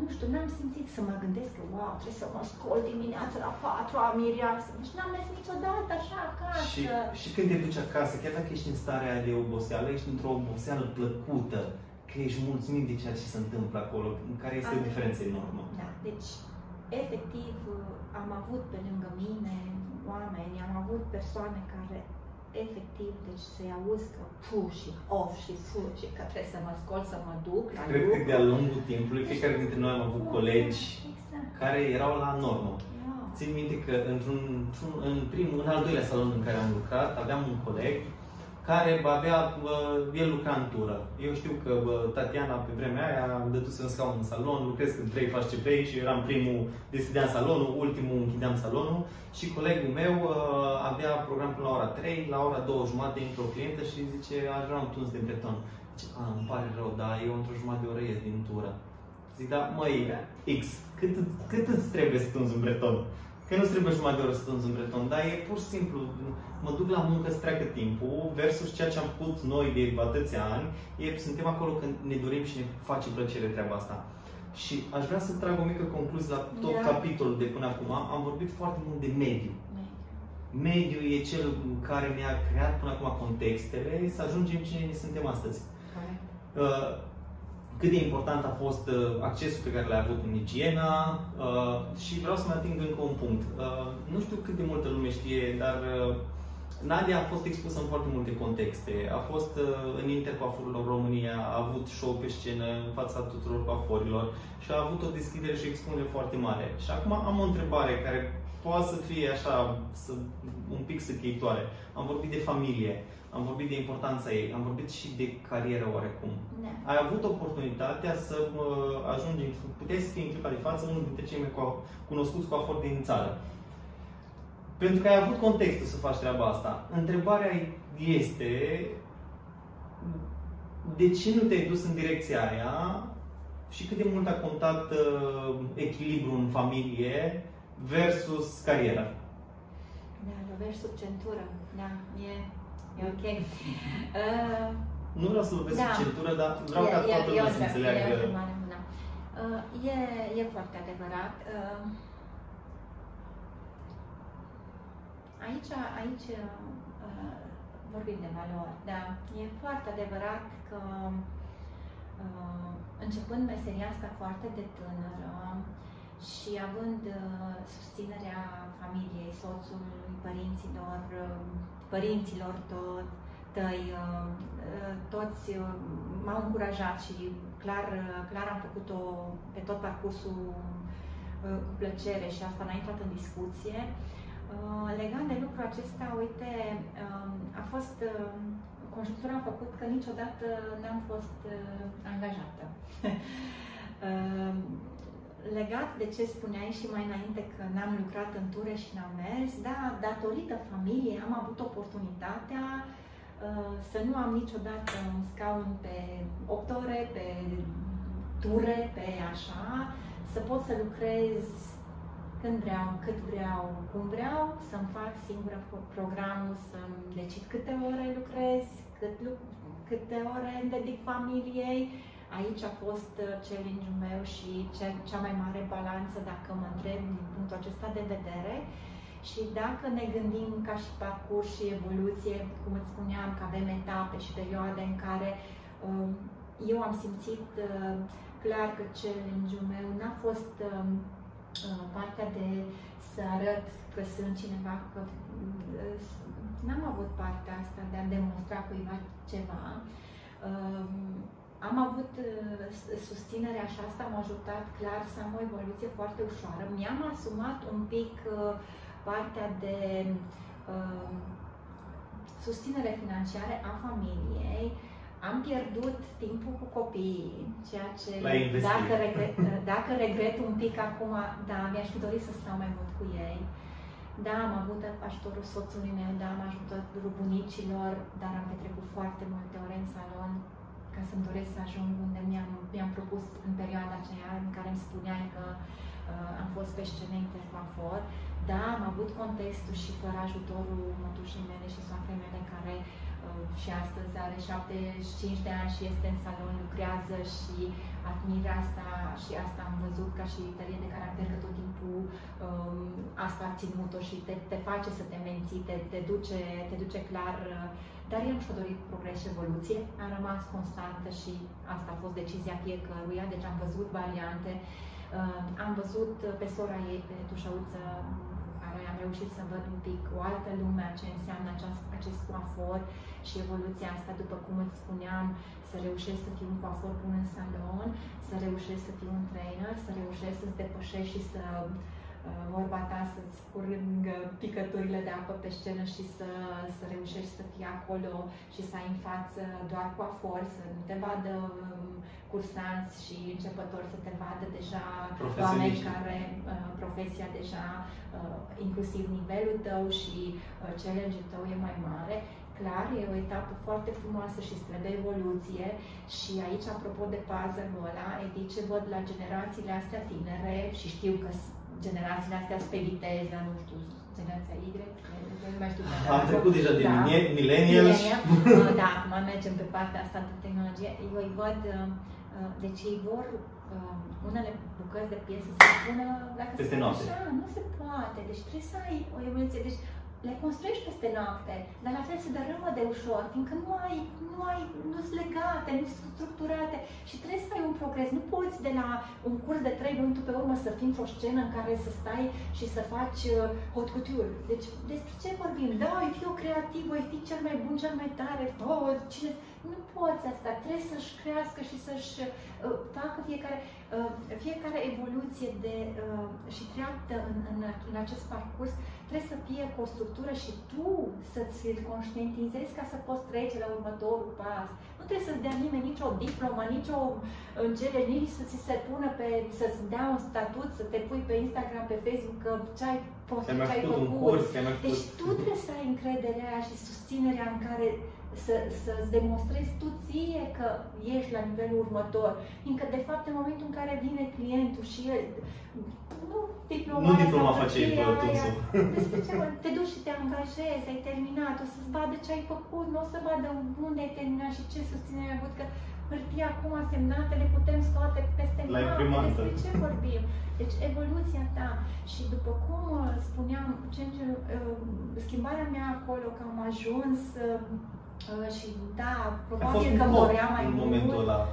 nu știu, n-am simțit să mă gândesc că, wow, trebuie să mă scol dimineața la 4, am mireasă. Deci n-am mers niciodată așa acasă. Și, și când te duci acasă, chiar dacă ești în starea de oboseală, ești într-o oboseală plăcută, că ești mulțumit de ceea ce se întâmplă acolo, în care este am, o diferență enormă. Da, deci efectiv am avut pe lângă mine oameni, am avut persoane care efectiv, deci să-i auzi că fu și off și fu și că trebuie să mă scol, să mă duc la Cred că de-a lungul timpului, fiecare dintre noi am avut colegi exact. care erau la normă. Yeah. Țin minte că într-un, în primul, în al doilea salon în care am lucrat, aveam un coleg care avea, el lucra în tură. Eu știu că bă, Tatiana pe vremea aia am dăduse un scaun în salon, lucrez când trei faci CP și eram primul, deschideam salonul, ultimul închideam salonul și colegul meu uh, avea program până la ora 3, la ora 2 jumate intră o clientă și zice, aș vrea un tuns de breton. Zice, a, îmi pare rău, dar eu într-o jumătate de oră ies din tură. Zic, da, măi, X, cât, cât îți trebuie să tunzi un breton? Că nu trebuie jumătate de oră să tunzi un breton, dar e pur și simplu, mă duc la muncă să treacă timpul versus ceea ce am făcut noi de atâția ani, e, suntem acolo când ne dorim și ne face plăcere treaba asta. Și aș vrea să trag o mică concluzie la tot yeah. capitolul de până acum. Am vorbit foarte mult de mediu. Mediul e cel care ne-a creat până acum contextele să ajungem cine suntem astăzi. Uh, cât de important a fost uh, accesul pe care l-ai avut în igiena uh, și vreau să mai ating încă un punct. Uh, nu știu cât de multă lume știe, dar Nadia a fost expusă în foarte multe contexte. A fost în Intercoafurilor România, a avut show pe scenă în fața tuturor coaforilor și a avut o deschidere și expunere foarte mare. Și acum am o întrebare care poate să fie așa, să, un pic săcheitoare. Am vorbit de familie am vorbit de importanța ei, am vorbit și de carieră oarecum. Da. Ai avut oportunitatea să ajungi, puteai să fii în clipa de față unul dintre cei mai cunoscuți coafori din țară. Pentru că ai avut contextul să faci treaba asta. Întrebarea este de ce nu te-ai dus în direcția aia și cât de mult a contat uh, echilibru în familie versus cariera? Da, lovești sub centură. Da, e E ok. Uh, <laughs> nu vreau să vorbesc da. centură, dar vreau e, ca toată lumea să înțeleagă. E, da. uh, e, e foarte adevărat. Uh, aici, aici uh, vorbim de valori, da. E foarte adevărat că uh, începând meseria asta foarte de tânără și având uh, susținerea familiei, soțului, părinților, uh, părinților tot, tăi, uh, uh, toți uh, m-au încurajat și clar, clar am făcut-o pe tot parcursul cu plăcere și asta n-a intrat în discuție. Legat de lucrul acesta, uite, a fost, conjunctura a făcut că niciodată n-am fost angajată. <laughs> legat de ce spuneai și mai înainte că n-am lucrat în ture și n-am mers, da, datorită familiei am avut oportunitatea uh, să nu am niciodată un scaun pe 8 ore, pe ture, pe așa, să pot să lucrez când vreau, cât vreau, cum vreau, să-mi fac singur programul, să-mi decid câte ore lucrez, cât, câte ore îmi dedic familiei, Aici a fost uh, challenge-ul meu și cea mai mare balanță, dacă mă întreb din punctul acesta de vedere. Și dacă ne gândim ca și parcurs și evoluție, cum îți spuneam, că avem etape și perioade în care um, eu am simțit uh, clar că challenge-ul meu n-a fost um, uh, partea de să arăt că sunt cineva, că n-am avut partea asta de a demonstra cuiva ceva. Um, am avut uh, susținerea și asta m-a ajutat clar să am o evoluție foarte ușoară. Mi-am asumat un pic uh, partea de uh, susținere financiară a familiei, am pierdut timpul cu copiii, ceea ce dacă regret, <laughs> dacă regret un pic acum, da, mi-aș fi dorit să stau mai mult cu ei. Da, am avut ajutorul soțului meu, da, am ajutat bunicilor, dar am petrecut foarte multe ore în salon ca să-mi doresc să ajung unde mi-am, mi-am propus în perioada aceea în care îmi spuneai că uh, am fost pe scenă interfafor. Da, am avut contextul și fără ajutorul mătușii mele și soacrei mele care uh, și astăzi are 75 de ani și este în salon, lucrează și admir asta și asta am văzut ca și tărie de caracter că tot timpul um, asta a ținut-o și te, te face să te menții, te, te, duce, te duce clar uh, dar el și-a dorit progres și evoluție, a rămas constantă și asta a fost decizia fiecăruia, deci am văzut variante, uh, am văzut pe sora ei, pe Tușăuță, care am reușit să văd un pic o altă lume ce înseamnă acest, acest coafor și evoluția asta, după cum îți spuneam, să reușești să fii un coafor bun în salon, să reușești să fii un trainer, să reușești să-ți depășești și să Uh, vorba ta să-ți curângă picăturile de apă pe scenă și să, să reușești să fii acolo și să ai în față doar cu afor, să nu te vadă um, cursanți și începători, să te vadă deja oameni care, uh, profesia deja, uh, inclusiv nivelul tău și challenge-ul tău e mai mare, clar, e o etapă foarte frumoasă și trebuie evoluție și aici, apropo de puzzle-ul ăla, Edice, văd la generațiile astea tinere și știu că generațiile astea sunt pe viteză, nu știu, generația Y, nu mai știu. Am trecut deja de da. millennials. Uh, <laughs> da, acum mergem pe partea asta de tehnologie. Eu îi văd, uh, uh, deci ei vor unele bucăți de piesă să pună dacă Peste noapte. Așa, nu se poate. Deci trebuie să ai o evoluție. Deci le construiești peste noapte, dar la fel se dărâmă de ușor, fiindcă nu ai, nu ai, nu sunt legate, nu sunt structurate și trebuie să ai un progres. Nu poți de la un curs de trei luni pe urmă să fii într-o scenă în care să stai și să faci uh, hot couture. Deci despre ce vorbim? Da, ai fi o creativ, ai fi cel mai bun, cel mai tare, oh, cine... Nu poți asta, trebuie să-și crească și să-și uh, facă fiecare, uh, fiecare evoluție de, uh, și treaptă în, în, în acest parcurs trebuie să fie cu o structură și tu să-ți conștientizezi ca să poți trece la următorul pas. Nu trebuie să-ți dea nimeni nicio diplomă, nicio încele, nici să ți se pună pe, să-ți dea un statut, să te pui pe Instagram, pe Facebook, că ce ai postat, ce ai făcut. Un curs, deci tu trebuie să ai încrederea și susținerea în care să, să-ți demonstrezi tu ție că ești la nivelul următor. Fiindcă, de fapt, în momentul în care vine clientul și el, nu diploma, nu diploma face tunsul. Despre ce te duci și te angajezi, ai terminat, o să-ți vadă ce ai făcut, nu o să vadă unde ai terminat și ce susținere ai avut, că hârtia acum semnate le putem scoate peste noapte, despre ce vorbim. Deci evoluția ta și după cum uh, spuneam, ce, uh, schimbarea mea acolo, că am ajuns uh, Uh, și da, probabil că vorea mai în momentul ăla.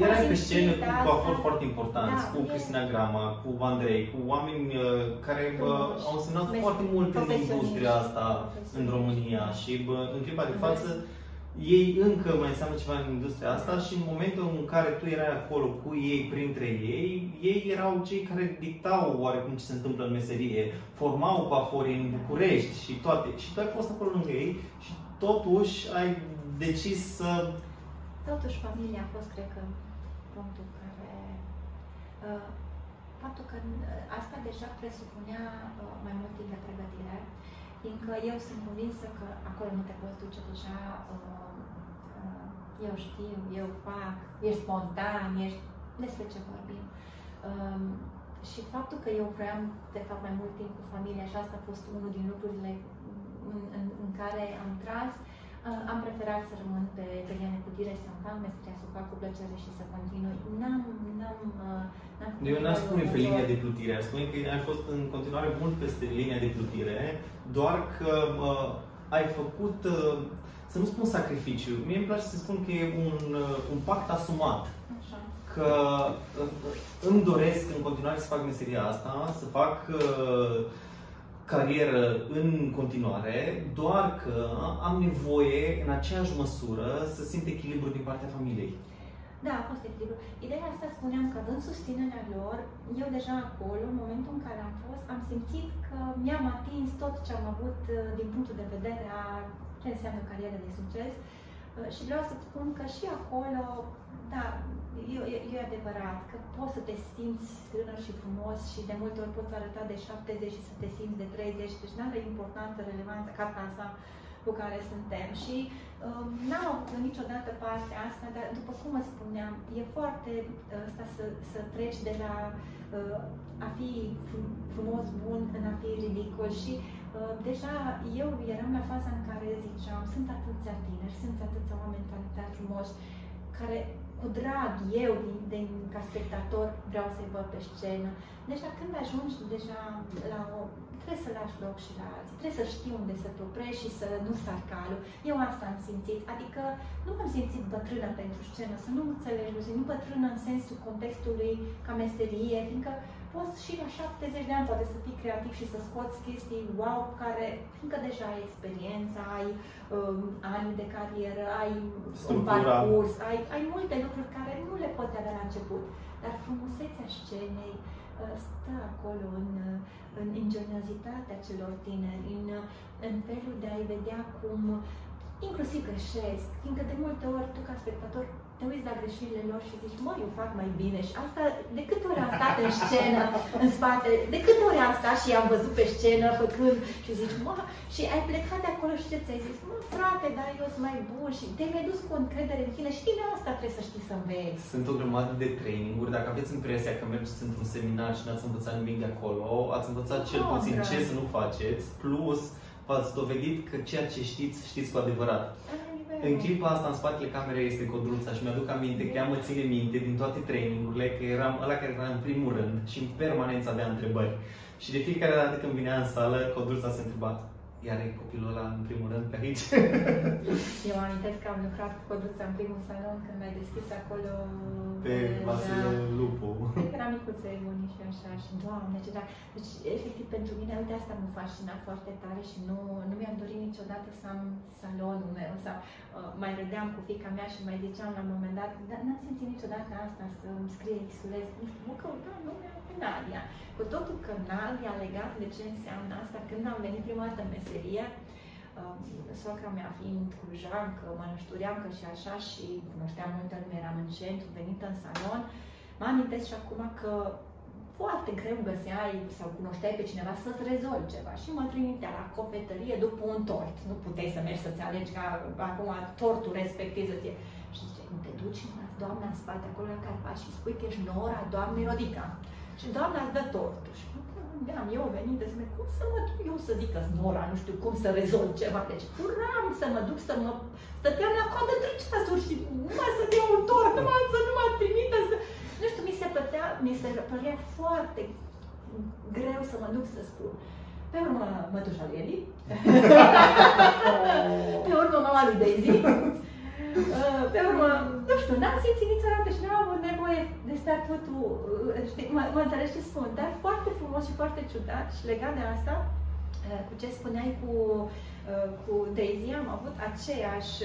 Erai pe scenă cu coafor foarte important, da, cu Cristina Grama, cu Andrei, cu oameni uh, care bă, au însemnat foarte mult în industria asta în România și bă, în clipa de față ei încă mai înseamnă ceva în industria asta și în momentul în care tu erai acolo cu ei, printre ei, ei erau cei care dictau oarecum ce se întâmplă în meserie, formau coafori în București și toate. Și tu ai fost acolo lângă ei și totuși ai decis să... Totuși familia a fost, cred că, punctul care... Uh, faptul că uh, asta deja presupunea uh, mai mult timp de pregătire, fiindcă eu sunt convinsă că acolo nu te poți duce deja uh, uh, eu știu, eu fac, ești spontan, ești... despre ce vorbim. Um, și faptul că eu vreau, de fapt, mai mult timp cu familia și asta a fost unul din lucrurile în, în, în care am tras, uh, am preferat să rămân pe, pe linia de plutire, să-mi fac meseria, să o fac cu plăcere și să continui. N-am, n-am, uh, n-am Eu n-aș spune pe linia de plutire, aș spune că ai fost în continuare mult peste linia de plutire, doar că uh, ai făcut, uh, să nu spun sacrificiu, mie îmi place să spun că e un, uh, un pact asumat. Așa. Că uh, îmi doresc în continuare să fac meseria asta, să fac uh, carieră în continuare, doar că am nevoie, în aceeași măsură, să simt echilibru din partea familiei. Da, a fost echilibru. Ideea asta spuneam că având susținerea lor, eu deja acolo, în momentul în care am fost, am simțit că mi-am atins tot ce am avut uh, din punctul de vedere a ce înseamnă carieră de succes. Uh, și vreau să spun că și acolo, da, e, e, e adevărat că poți să te simți tânăr și frumos și de multe ori poți arăta de 70 și să te simți de 30, deci nu are importanță, relevanță ca casa cu care suntem. Și uh, n-am avut niciodată partea asta, dar după cum vă spuneam, e foarte uh, asta să, să treci de la uh, a fi frumos, bun, în a fi ridicol și uh, deja eu eram la faza în care ziceam, sunt atâția tineri, sunt atâția oameni tare frumoși, care cu drag, eu, din, din, ca spectator, vreau să-i văd pe scenă. Deci, când ajungi deja la o... trebuie să lași loc și la alții, trebuie să știi unde să te oprești și să nu sar calul. Eu asta am simțit, adică nu m-am simțit bătrână pentru scenă, să nu înțelegi, nu bătrână în sensul contextului ca meserie, fiindcă poți și la 70 de ani poate să fii creativ și să scoți chestii wow, care, fiindcă deja ai experiență, ai um, ani de carieră, ai Structura. un parcurs, ai, ai multe lucruri care nu le poți avea la început. Dar frumusețea scenei uh, stă acolo în, în ingeniozitatea celor tineri, în, în felul de a-i vedea cum inclusiv greșesc, fiindcă de multe ori tu ca spectator te uiți la greșelile lor și zici, mă, eu fac mai bine. Și asta, de câte ori am stat în scenă, în spate, de câte ori am stat și am văzut pe scenă făcând și zici, mă, și ai plecat de acolo și ce ți-ai zis, mă, frate, dar eu sunt mai bun și te-ai dus cu încredere în tine și din asta trebuie să știi să înveți. Sunt o grămadă de traininguri, dacă aveți impresia că mergeți într-un seminar și n-ați învățat nimic de acolo, ați învățat cel oh, puțin ce să nu faceți, plus v-ați dovedit că ceea ce știți, știți cu adevărat. În clipa asta, în spatele camerei este Codruța și mi-aduc aminte că ea mă ține minte din toate trainingurile că eram ăla care era în primul rând și în permanență avea întrebări. Și de fiecare dată când vinea în sală, Codruța se întreba, iar e copilul ăla în primul rând pe aici. Eu am amintesc că am lucrat cu Codruța în primul salon când mi-ai deschis acolo pe Vasile da, Lupu. Era micuțe buni și așa și doamne ce da. Deci efectiv pentru mine, uite asta mă fascina foarte tare și nu, nu mi-am dorit niciodată să am salonul meu sau uh, mai râdeam cu fica mea și mai ziceam la un moment dat, dar n-am simțit niciodată asta să îmi scrie Xulez, nu știu, mă căutam numele pe Nadia. Cu totul că Nadia legat de ce înseamnă asta, când am venit prima dată în meserie, uh, soacra mea fiind că mă năștuream că și așa și cunoșteam multă lume, eram în centru, venită în salon, mă amintesc și acum că foarte greu găseai sau cunoșteai pe cineva să-ți rezolvi ceva și mă trimitea la cofetărie după un tort. Nu puteai să mergi să-ți alegi ca acum tortul respectiv să ție. Și zice, nu te duci doamna în spate, acolo la Carpați și spui că ești nora doamnei Rodica. Și doamna îți dă tortul. Și gândeam eu venit de spune, cum să mă duc eu să zic că Nora, nu știu cum să rezolv ceva. Deci curam să mă duc să mă... Stăteam la coadă trei ceasuri și numai să dea un tort, numai să nu mă trimită să... Nu știu, mi se, pătea, mi se părea foarte greu să mă duc să spun. Pe urmă, mătușa lui Eli. <laughs> Pe urmă, mama lui Daisy. Uh, pe urmă, nu știu, n-am simțit niciodată și n-am avut nevoie de statutul, uh, știi, mă, mă înțelegi ce spun, dar foarte frumos și foarte ciudat și legat de asta, uh, cu ce spuneai cu, cu Daisy, am avut aceeași,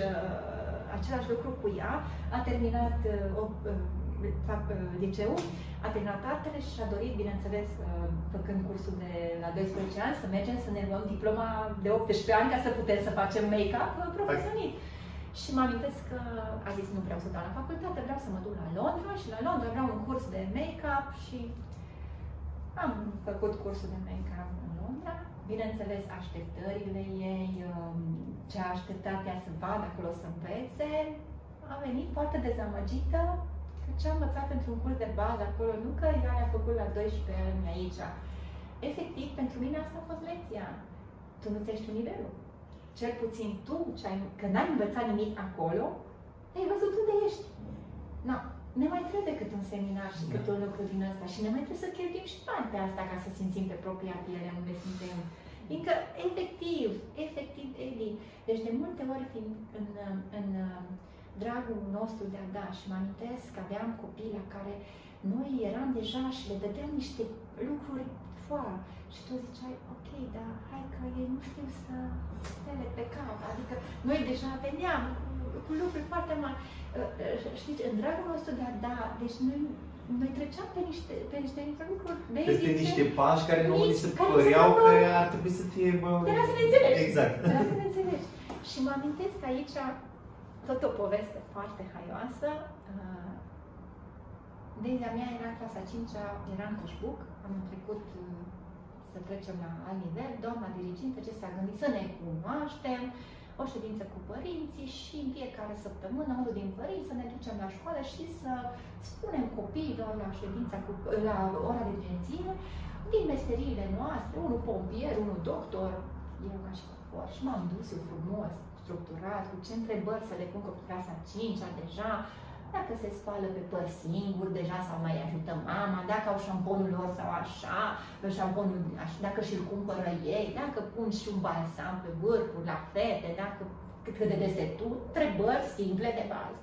același lucru cu ea, a terminat o, fac liceu, a terminat artele și și-a dorit, bineînțeles, făcând cursul de la 12 ani, să mergem să ne luăm diploma de 18 ani ca să putem să facem make-up profesionist. Și mă amintesc că a zis nu vreau să dau la facultate, vreau să mă duc la Londra și la Londra vreau un curs de make-up și am făcut cursul de make-up în Londra. Bineînțeles, așteptările ei, um, ce a așteptat ea să vadă acolo să învețe, a venit foarte dezamăgită că ce a învățat într-un curs de bază acolo, nu că ea a făcut la 12 ani aici. Efectiv, pentru mine asta a fost lecția. Tu nu ți-ai știu nivelul cel puțin tu, ce ai, că n-ai învățat nimic acolo, ai văzut unde ești. No, ne mai trebuie decât un seminar și cât un lucru din asta și ne mai trebuie să cheltuim și bani pe asta ca să simțim pe propria piele unde suntem. Fiindcă, efectiv, efectiv, Edi, deci de multe ori fiind în, în, în dragul nostru de a da și mă amintesc că aveam copii la care noi eram deja și le dădeam niște lucruri foa. Și tu ziceai, ok, dar hai că ei nu știu să stele pe cap. Adică noi deja veneam cu, cu lucruri foarte mari. Uh, uh, știți, în dragul nostru de a da, deci noi noi treceam pe niște, pe niște lucruri basice. Peste niște pași care nu ni se păreau că ar trebui să fie... Bă, Era să ne înțelegi. Exact. Era să ne înțelegi. Și mă amintesc că aici tot o poveste foarte haioasă. Uh, Dezia mea era în clasa 5 era în Coșbuc, am trecut uh, să trecem la alt nivel, doamna dirigintă ce s-a gândit? Să ne cunoaștem, o ședință cu părinții și în fiecare săptămână unul din părinți să ne ducem la școală și să spunem copiilor la ședința cu, la ora de dirigenție din meseriile noastre, unul pompier, unul doctor, eu ca și for și m-am dus eu frumos, structurat, cu ce întrebări să le pun cu clasa 5 deja, dacă se spală pe păr singur, deja sau mai ajută mama, dacă au șamponul lor sau așa, șamponul, așa dacă și-l cumpără ei, dacă pun și un balsam pe vârfuri la fete, dacă cât de desetul, întrebări simple de bază.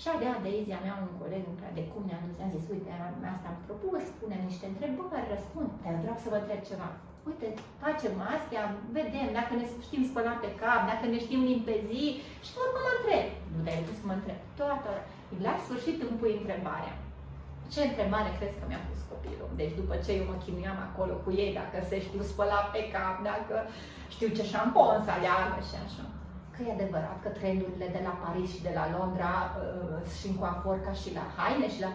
Și avea Daisy, avea un coleg de cum ne-a dus, a zis, uite, asta am propus, punem niște întrebări, răspund, dar vreau să vă întreb ceva. Uite, facem astea, vedem dacă ne știm spăla pe cap, dacă ne știm limpezi și urmă mă întreb. Nu de să mă întreb. Toată La sfârșit îmi pui întrebarea. Ce întrebare crezi că mi-a pus copilul? Deci după ce eu mă chinuiam acolo cu ei, dacă se știu spăla pe cap, dacă știu ce șampon să aleagă și așa că e adevărat că trendurile de la Paris și de la Londra uh, și în coafor ca și la haine și la...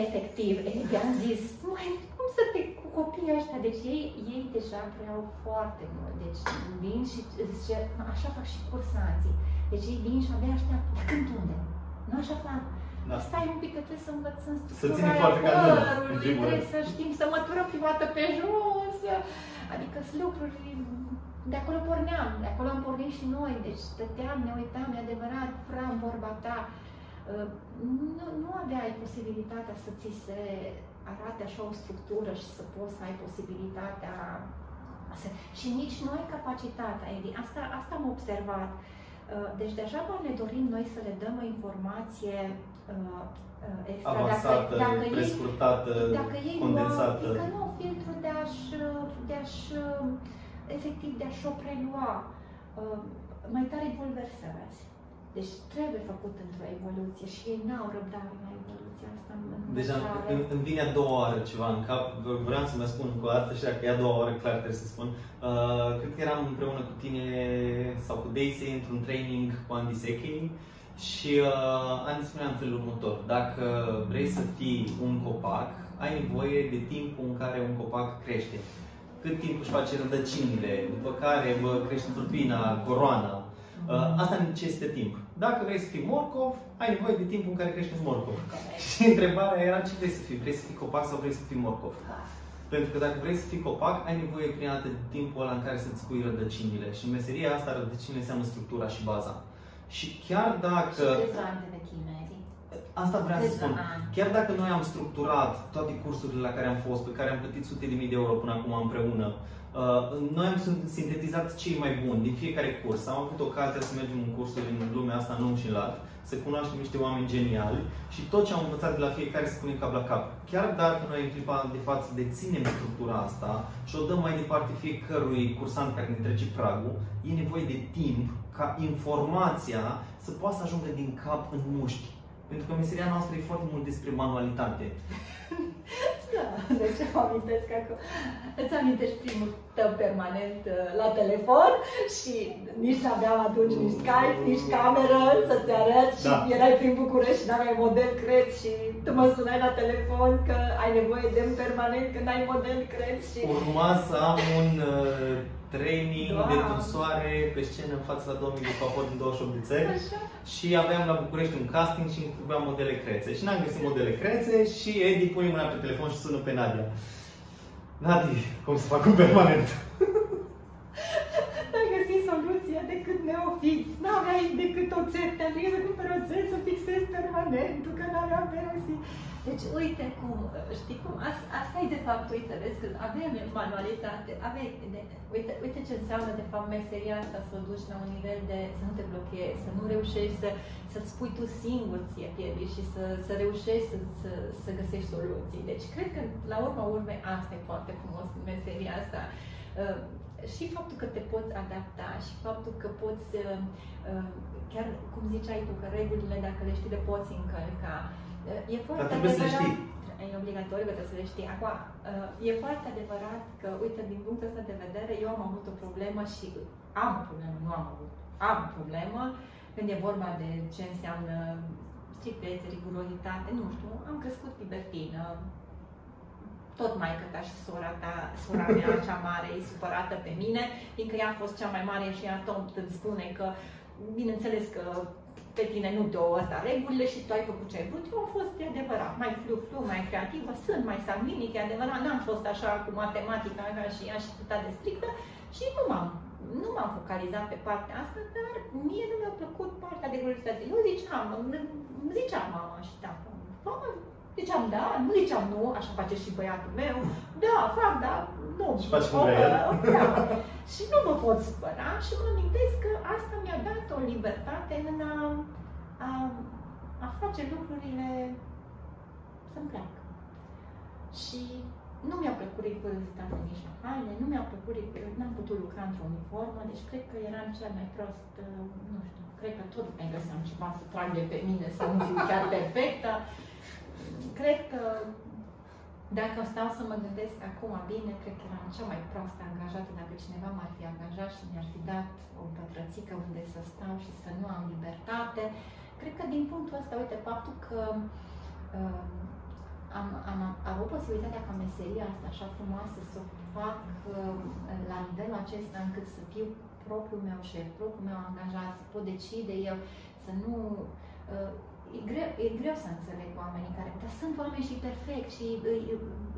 Efectiv, i-am zis, mai cum să te cu copiii ăștia? Deci ei, ei deja vreau foarte mult. Deci vin și zice, așa fac și cursanții. Deci ei vin și abia așteaptă. Dar când unde? Nu așa fac. Da. Stai un pic că trebuie să învățăm să ținem foarte ca trebuie să știm să măturăm prima dată pe jos. Adică sunt lucruri de acolo porneam, de acolo am pornit și noi, deci stăteam, ne uitam, e adevărat, fra în vorba ta. Uh, nu, nu aveai posibilitatea să ți se arate așa o structură și să poți să ai posibilitatea să... și nici noi capacitatea, Edi. Asta, asta am observat. Uh, deci deja ne dorim noi să le dăm o informație uh, extra, avansată, dacă, dacă prescurtată, ei, dacă ei condensată. Adică nu filtru de a-și, de a-și efectiv de a-și o prelua. Uh, mai tare bulversați. Deci trebuie făcut într-o evoluție și ei n-au răbdare la evoluția asta. În Deja îmi, îmi vine a doua oară ceva în cap, vreau să mă spun încă o dată și dacă e a doua oară, clar trebuie să spun. Uh, cred că eram împreună cu tine sau cu Daisy într-un training cu Andy Sechi și uh, Andy spunea în felul următor, dacă vrei să fii un copac, ai nevoie de timpul în care un copac crește cât timp își face rădăcinile, după care vă crește turpina, coroana. Uh, asta necesită timp. Dacă vrei să fii morcov, ai nevoie de timpul în care crești morcov. Și întrebarea era ce vrei să fii? Vrei să fii copac sau vrei să fii morcov? Pentru că dacă vrei să fii copac, ai nevoie prima dată de timpul ăla în care să-ți pui rădăcinile. Și în meseria asta, rădăcinile înseamnă structura și baza. Și chiar dacă... Și câțiva ani de vechime? Asta vreau să spun. Chiar dacă noi am structurat toate cursurile la care am fost, pe care am plătit sute de mii de euro până acum împreună, uh, noi am sintetizat cei mai buni din fiecare curs. Am avut ocazia să mergem în cursuri în lumea asta nou și lat, să cunoaștem niște oameni geniali și tot ce am învățat de la fiecare să punem cap la cap. Chiar dacă noi în clipa de față deținem structura asta și o dăm mai departe fiecărui cursant care ne trece pragul, e nevoie de timp ca informația să poată să ajungă din cap în mușchi pentru că meseria noastră e foarte mult despre manualitate. <laughs> da, deci îmi amintesc că îți amintești primul tău permanent uh, la telefon și nici nu aveam atunci nici Skype, nici cameră să-ți arăt și da. erai prin București și n-aveai model, cred, și tu mă sunai la telefon că ai nevoie de un permanent când ai model, cred, și... Urma să am un uh, training wow. de tunsoare pe scenă în fața la 2000 de papor din 28 de țări Așa. și aveam la București un casting și îmi trebuiau modele crețe. Și n-am găsit modele crețe și Edi pune mâna pe telefon și sună pe Nadia. Nadi, cum să fac un permanent? N-ai găsit soluția decât neofix. N-aveai decât oțet. Te-am să cumperi oțet să fixezi permanent permanentul, că n-aveam perusi. Deci, uite cum, știi cum, asta, asta e de fapt, uite, vezi, că avem manualitate, avem, de, uite, uite ce înseamnă de fapt meseria asta, să o duci la un nivel de să nu te blochezi, să nu reușești să, să-ți spui tu singur ție pierdii și să, să reușești să, să, să găsești soluții. Deci, cred că, la urma urmei, asta e foarte frumos în meseria asta. Uh, și faptul că te poți adapta și faptul că poți, uh, uh, chiar cum ziceai tu, că regulile, dacă le știi, le poți încălca. Uh, e foarte Dar trebuie adevărat, să le știi. E obligatoriu că trebuie să le știi. Acum, e foarte adevărat că, uite, din punctul ăsta de vedere, eu am avut o problemă și am o problemă, nu am avut, am o problemă când e vorba de ce înseamnă strictețe, rigurozitate, nu știu, am crescut libertină, tot mai ta și sora ta, sora mea <laughs> cea mare, e supărată pe mine, fiindcă ea a fost cea mai mare și ea tot îmi spune că, bineînțeles că pe tine nu te-o asta regulile și tu ai făcut ce ai vrut. Eu am fost, de adevărat, mai flu-flu, mai creativă, sunt mai sanguinic, e adevărat, n-am fost așa cu matematica ca și ea și atât de strictă și nu m-am nu m-am focalizat pe partea asta, dar mie nu mi-a plăcut partea de gloritate. Eu ziceam, îmi zicea mama și tata, Ziceam da, nu ziceam nu, așa face și băiatul meu. Da, fac, da, nu. Și faci cum vrea da. Și nu mă pot spăra și mă amintesc că asta mi-a dat o libertate în a, a, a face lucrurile să-mi placă. Și nu mi-a plăcut rigurozitatea nici la haine, nu mi-a plăcut n-am putut lucra într-o uniformă, deci cred că eram cel mai prost, uh, nu știu, cred că tot mai găseam ceva să trag de pe mine, să nu fiu chiar perfectă cred că dacă stau să mă gândesc acum bine, cred că eram cea mai proastă angajată dacă cineva m-ar fi angajat și mi-ar fi dat o pătrățică unde să stau și să nu am libertate. Cred că din punctul ăsta, uite, faptul că uh, am, am, am avut posibilitatea ca meseria asta așa frumoasă să o fac uh, la nivelul acesta încât să fiu propriul meu șef, propriul meu angajat, să pot decide eu, să nu uh, e greu, e greu să înțeleg oamenii care, dar sunt oameni și perfect și îi,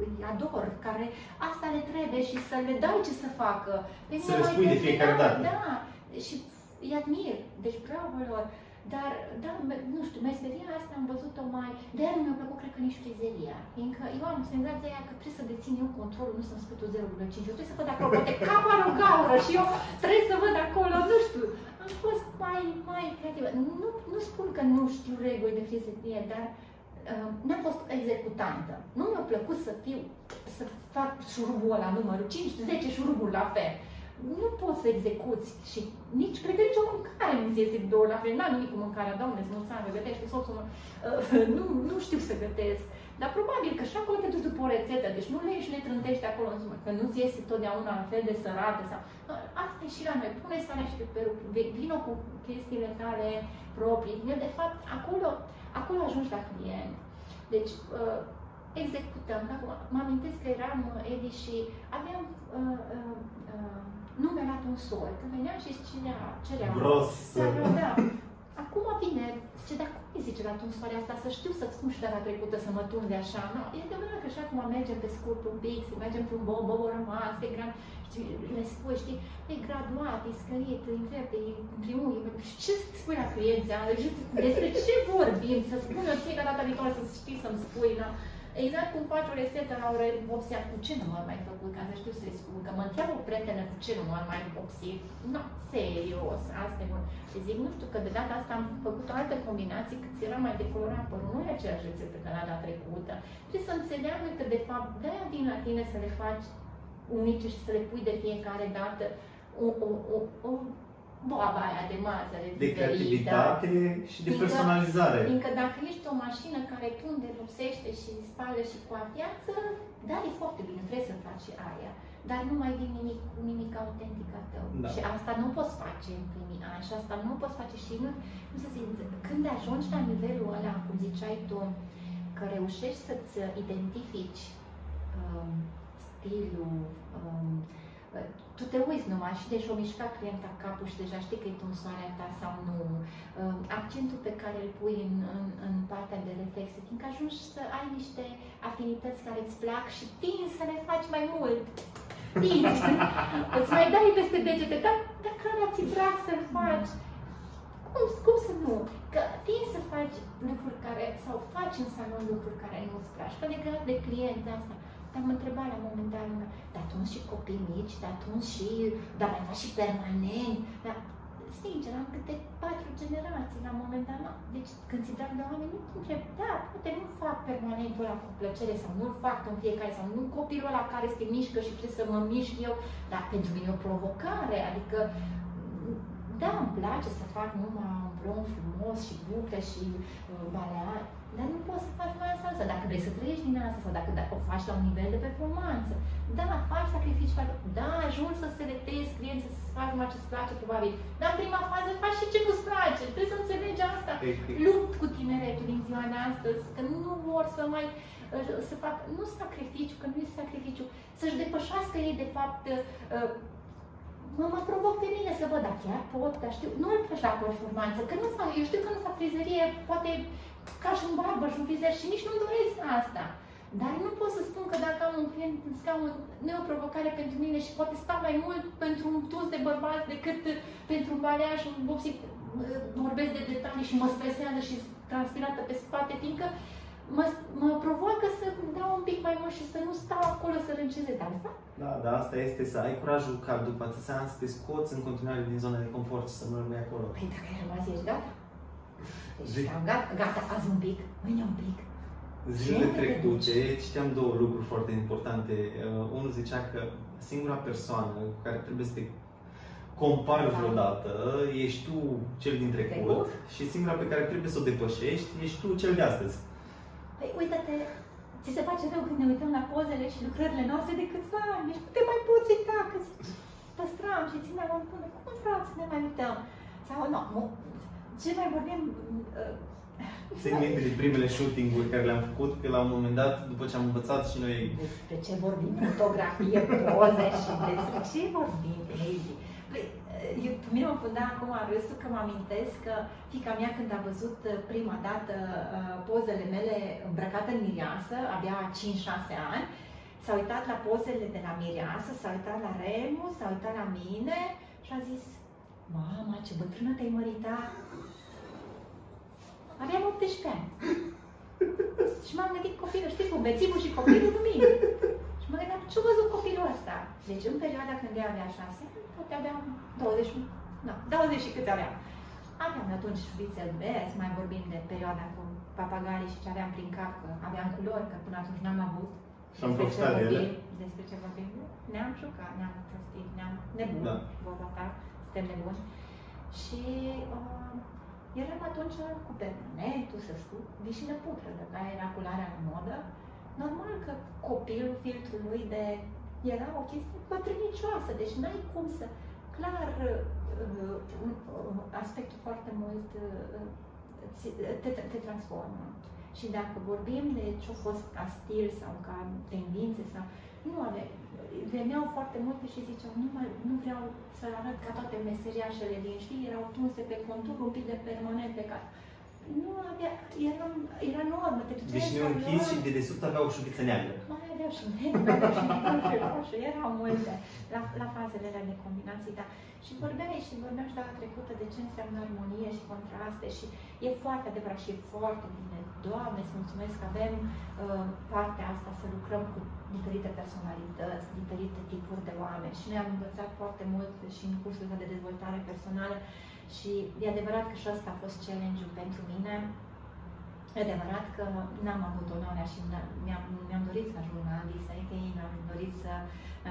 îi ador, care asta le trebuie și să le dai ce să facă. Pe să le spui de fiecare dată. Da, și îi admir, deci bravo lor. Dar, da, nu știu, meseria asta am văzut-o mai... De aia nu mi-a plăcut, cred că nici frizeria. Fiindcă eu am senzația aia că trebuie să dețin eu controlul, nu să-mi spui tu 0,5. Eu trebuie să văd acolo, poate cap are o gaură și eu trebuie să văd acolo, nu știu. Am fost mai, mai creativă. Nu, nu spun că nu știu reguli de frizerie, dar uh, n-am fost executantă. Nu mi-a plăcut să fiu, să fac șurubul ăla numărul 5, 10 șuruburi la fel nu poți să execuți și nici, cred că nici o mâncare nu ți iese două la fel. N-am nimic cu mâncarea, doamne, să nu să gătești cu soțul meu. Uh, nu, nu știu să gătesc. Dar probabil că și acolo te duci după o rețetă, deci nu le ieși le trântești acolo, că nu ți iese totdeauna la fel de sărate. Sau... Uh, asta e și la noi. Pune sarea și pe peruc, vină cu chestiile tale proprii. Eu, de fapt, acolo, acolo ajungi la client. Deci, uh, executăm. Mă amintesc că eram uh, Edi și aveam uh, uh, uh, numele un sol. Când venea și cerea, cerea Gros. Da. Acum vine, zice, dar cum îi zice la tunsoarea asta? Să știu să-ți spun și data trecută să mă tunde așa. No, e adevărat că așa acum mergem pe scurt un pic, să mergem pe un bob, bob rămas, pe gran, știi, le spui, știi, e graduat, e scărit, e inverte, e primul, și ce spui la clienții? Despre ce vorbim? Să spun eu fiecare data viitoare să știi să-mi spui, na? Exact cum faci o rețetă la o vopsea, cu ce nu m-ar mai făcut, ca să știu să-i spun, că mă întreabă o prietenă cu ce nu m-ar mai vopsi. Nu, serios, asta e bun. Și zic, nu știu, că de data asta am făcut o altă combinație, cât era mai decolorat părul, nu e aceeași rețetă ca la data trecută. Și să înțeleagă că, de fapt, de-aia vin la tine să le faci unice și să le pui de fiecare dată o, o, o, o boaba aia de masă, de, de creativitate și de personalizare. Fiindcă dacă ești o mașină care tunde, vopsește și spală și coafiață, da, e foarte bine, trebuie să faci aia. Dar nu mai vin nimic, nimic autentic al tău. Da. Și asta nu poți face în primii ani și asta nu poți face și nu, nu să zic, când ajungi la nivelul ăla, cum ziceai tu, că reușești să-ți identifici um, stilul, um, tu te uiți numai și deja o mișca clienta capul și deja știi că e tunsoarea ta sau nu. Uh, accentul pe care îl pui în, în, în partea de reflexe, fiindcă ajungi să ai niște afinități care îți plac și tinzi să le faci mai mult. Tinzi. <laughs> îți mai dai peste degete, dar, dar care ți plac să-l faci? cum, cum să nu? Că tin să faci lucruri care, sau faci în salon lucruri care nu-ți plac. Că legat de client de asta. Dar mă întreba la un moment dat, dar atunci și copii mici, dar atunci și, dar mai faci și permanent. Dar, sincer, am câte patru generații la un moment dat. Nu. Deci când ți drag de oameni, nu te întreb, da, poate nu fac permanentul ăla cu plăcere sau nu-l fac în fiecare sau nu copilul ăla care se mișcă și trebuie să mă mișc eu, dar pentru mine e o provocare, adică da, îmi place să fac numai un blond frumos și bucle și uh, balear, dar nu poți să faci mai asta. Dacă vrei să trăiești din asta sau dacă, dacă o faci la un nivel de performanță. Da, faci sacrificii, faci, da, ajungi să selectezi clienți, să faci numai ce-ți place, probabil. Dar în prima fază faci și ce nu-ți place. Trebuie să înțelegi asta. Lupt cu tineretul din ziua de astăzi, că nu vor să mai uh, să fac, nu sacrificiu, că nu e sacrificiu, să-și depășească ei, de fapt, uh, mă, mă provoc pe mine să văd, dar chiar pot, dar știu, nu îl faci la performanță, că nu fac, eu știu că nu fac frizerie, poate ca și un barbă și un frizer și nici nu-mi doresc asta. Dar nu pot să spun că dacă am un client în scaun, nu e o provocare pentru mine și poate sta mai mult pentru un tuz de bărbați decât pentru un baleaj, un boxing, vorbesc de detalii și mă stresează și transpirată pe spate, fiindcă mă, mă provoacă să dau un pic mai mult și să nu stau acolo să rânceze de asta. Da, da, asta este să ai curajul ca după atâția ani să te scoți în continuare din zona de confort și să nu rămâi acolo. Păi dacă ai rămas, ești gata? Deci gata, gata, azi un pic, mâine un pic. Zilele trecute citeam două lucruri foarte importante. Uh, unul zicea că singura persoană cu care trebuie să te compari da. vreodată ești tu cel din trecut, trecut și singura pe care trebuie să o depășești ești tu cel de astăzi. Păi uite-te, ți se face rău când ne uităm la pozele și lucrările noastre de câțiva ani. Deci nu te mai poți uita, că păstram și țineam în până. Cum vreau să ne mai uităm? Sau nu, ce mai vorbim... Uh, Țin minte de primele shooting-uri care le-am făcut, că la un moment dat, după ce am învățat și noi... Despre ce vorbim? Fotografie, poze și despre ce vorbim, Heidi? Păi, eu, pe mine mă pundea acum râsul că mă amintesc că fica mea când a văzut uh, prima dată uh, pozele mele îmbrăcată în mireasă, abia 5-6 ani, s-a uitat la pozele de la mireasă, s-a uitat la Remu, s-a uitat la mine și a zis Mama, ce bătrână te-ai măritat! Aveam 18 ani. <gasps> și m-am gândit copilul, știi cum, bețivul și copilul cu mine. Și mă gândeam, ce-a văzut copilul ăsta? Deci în perioada când ea avea 6 poate aveam 20, nu, 20 și câți aveam. Aveam atunci șuvițe bezi, mai vorbim de perioada cu papagalii și ce aveam prin cap, că aveam culori, că până atunci n-am avut. Și am profitat de ele. Despre ce vorbim? Ne-am jucat, ne-am prostit, ne-am nebun, da. vorba ta, suntem nebuni. Și uh, eram atunci cu permanentul, să spun, vișină putră, de la era cularea în modă. Normal că copilul, filtrul lui de era o chestie bătrânicioasă, deci n-ai cum să... Clar, uh, uh, aspectul foarte mult uh, te, te transformă. Și dacă vorbim de ce a fost ca stil sau ca tendințe sau... Nu are, veneau foarte multe și ziceau, nu, mai, nu vreau să arăt ca toate meseriașele din știi, erau tunse pe contur, un pic de permanent pe care nu avea, era, era normă. Te deci ne închis și de desubt avea o șuviță neagră. Mai avea și negru, mai avea și negru și erau multe la, la fazele alea de combinații, da. Și vorbeai și vorbeam și data trecută de ce înseamnă armonie și contraste și e foarte adevărat și e foarte bine. Doamne, îți mulțumesc că avem uh, partea asta să lucrăm cu diferite personalități, diferite tipuri de oameni și noi am învățat foarte mult și în cursul de dezvoltare personală și e adevărat că și ăsta a fost challenge-ul pentru mine. E adevărat că n-am avut onoarea și mi-am, mi-am dorit să ajung la Andy Seichei, mi-am dorit să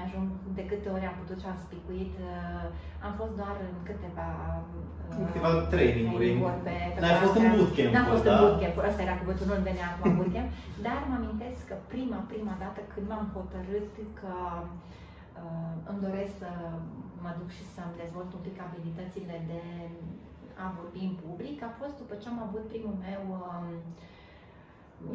ajung de câte ori am putut și am spicuit. Uh, am fost doar în câteva, uh, în câteva training-uri. Pe, N-ai fost în bootcamp. N-am fost da? în bootcamp, ăsta era cuvântul, nu venea acum bootcamp. Dar mă amintesc că prima, prima dată când m-am hotărât că uh, îmi doresc să mă duc și să-mi dezvolt un pic abilitățile de a vorbi în public a fost după ce am avut primul meu um,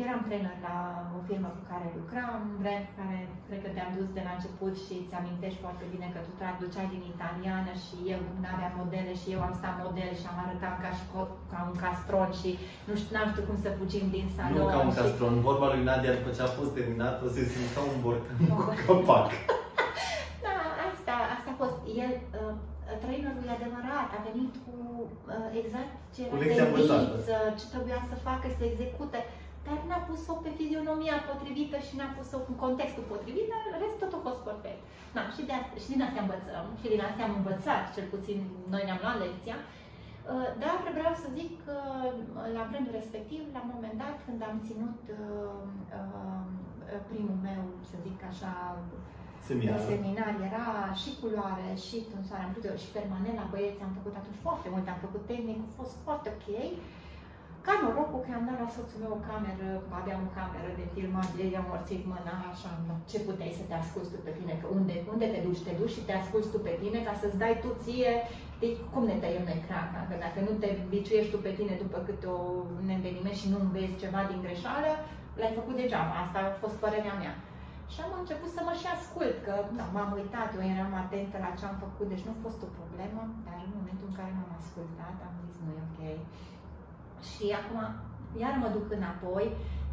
eram trainer la o firmă cu care lucram, brand care cred că te-am dus de la început și îți amintești foarte bine că tu traduceai din italiană și eu nu aveam modele și eu am stat model și am arătat ca, șco- ca un castron și nu știu, n-am știut cum să fugim din salon. Nu ca un și... castron, vorba lui Nadia după ce a fost terminat o să se ca un borcan cu capac. Da, asta, asta a fost. El, uh, trainerul e adevărat, a venit cu uh, exact ce era de ce trebuia să facă, să execute, dar n-a pus-o pe fizionomia potrivită și n-a pus-o în contextul potrivit, dar restul tot a fost perfect. Da, și, de asta, și din asta învățăm, și din asta am învățat, cel puțin noi ne-am luat lecția, uh, dar vreau să zic că la vremul respectiv, la un moment dat, când am ținut uh, uh, primul meu, să zic așa, seminar, seminar era și culoare, și tunsoare, am făcut și permanent la băieți, am făcut atunci foarte mult, am făcut tehnic, a fost foarte ok. Ca norocul că am dat la soțul meu o cameră, avea o cameră de filmat, de i-am morțit mâna, așa, ce puteai să te asculti tu pe tine, că unde, unde te duci, te duci și te asculti tu pe tine ca să-ți dai tu ție, deci cum ne tăiem noi craca, că dacă nu te biciuiești tu pe tine după câte o neveniment și nu înveți ceva din greșeală, l-ai făcut degeaba, asta a fost părerea mea. Și am început să mă și ascult, că da, m-am uitat, eu eram atentă la ce am făcut, deci nu a fost o problemă, dar în momentul în care m-am ascultat, am zis, nu e ok. Și acum, iar mă duc înapoi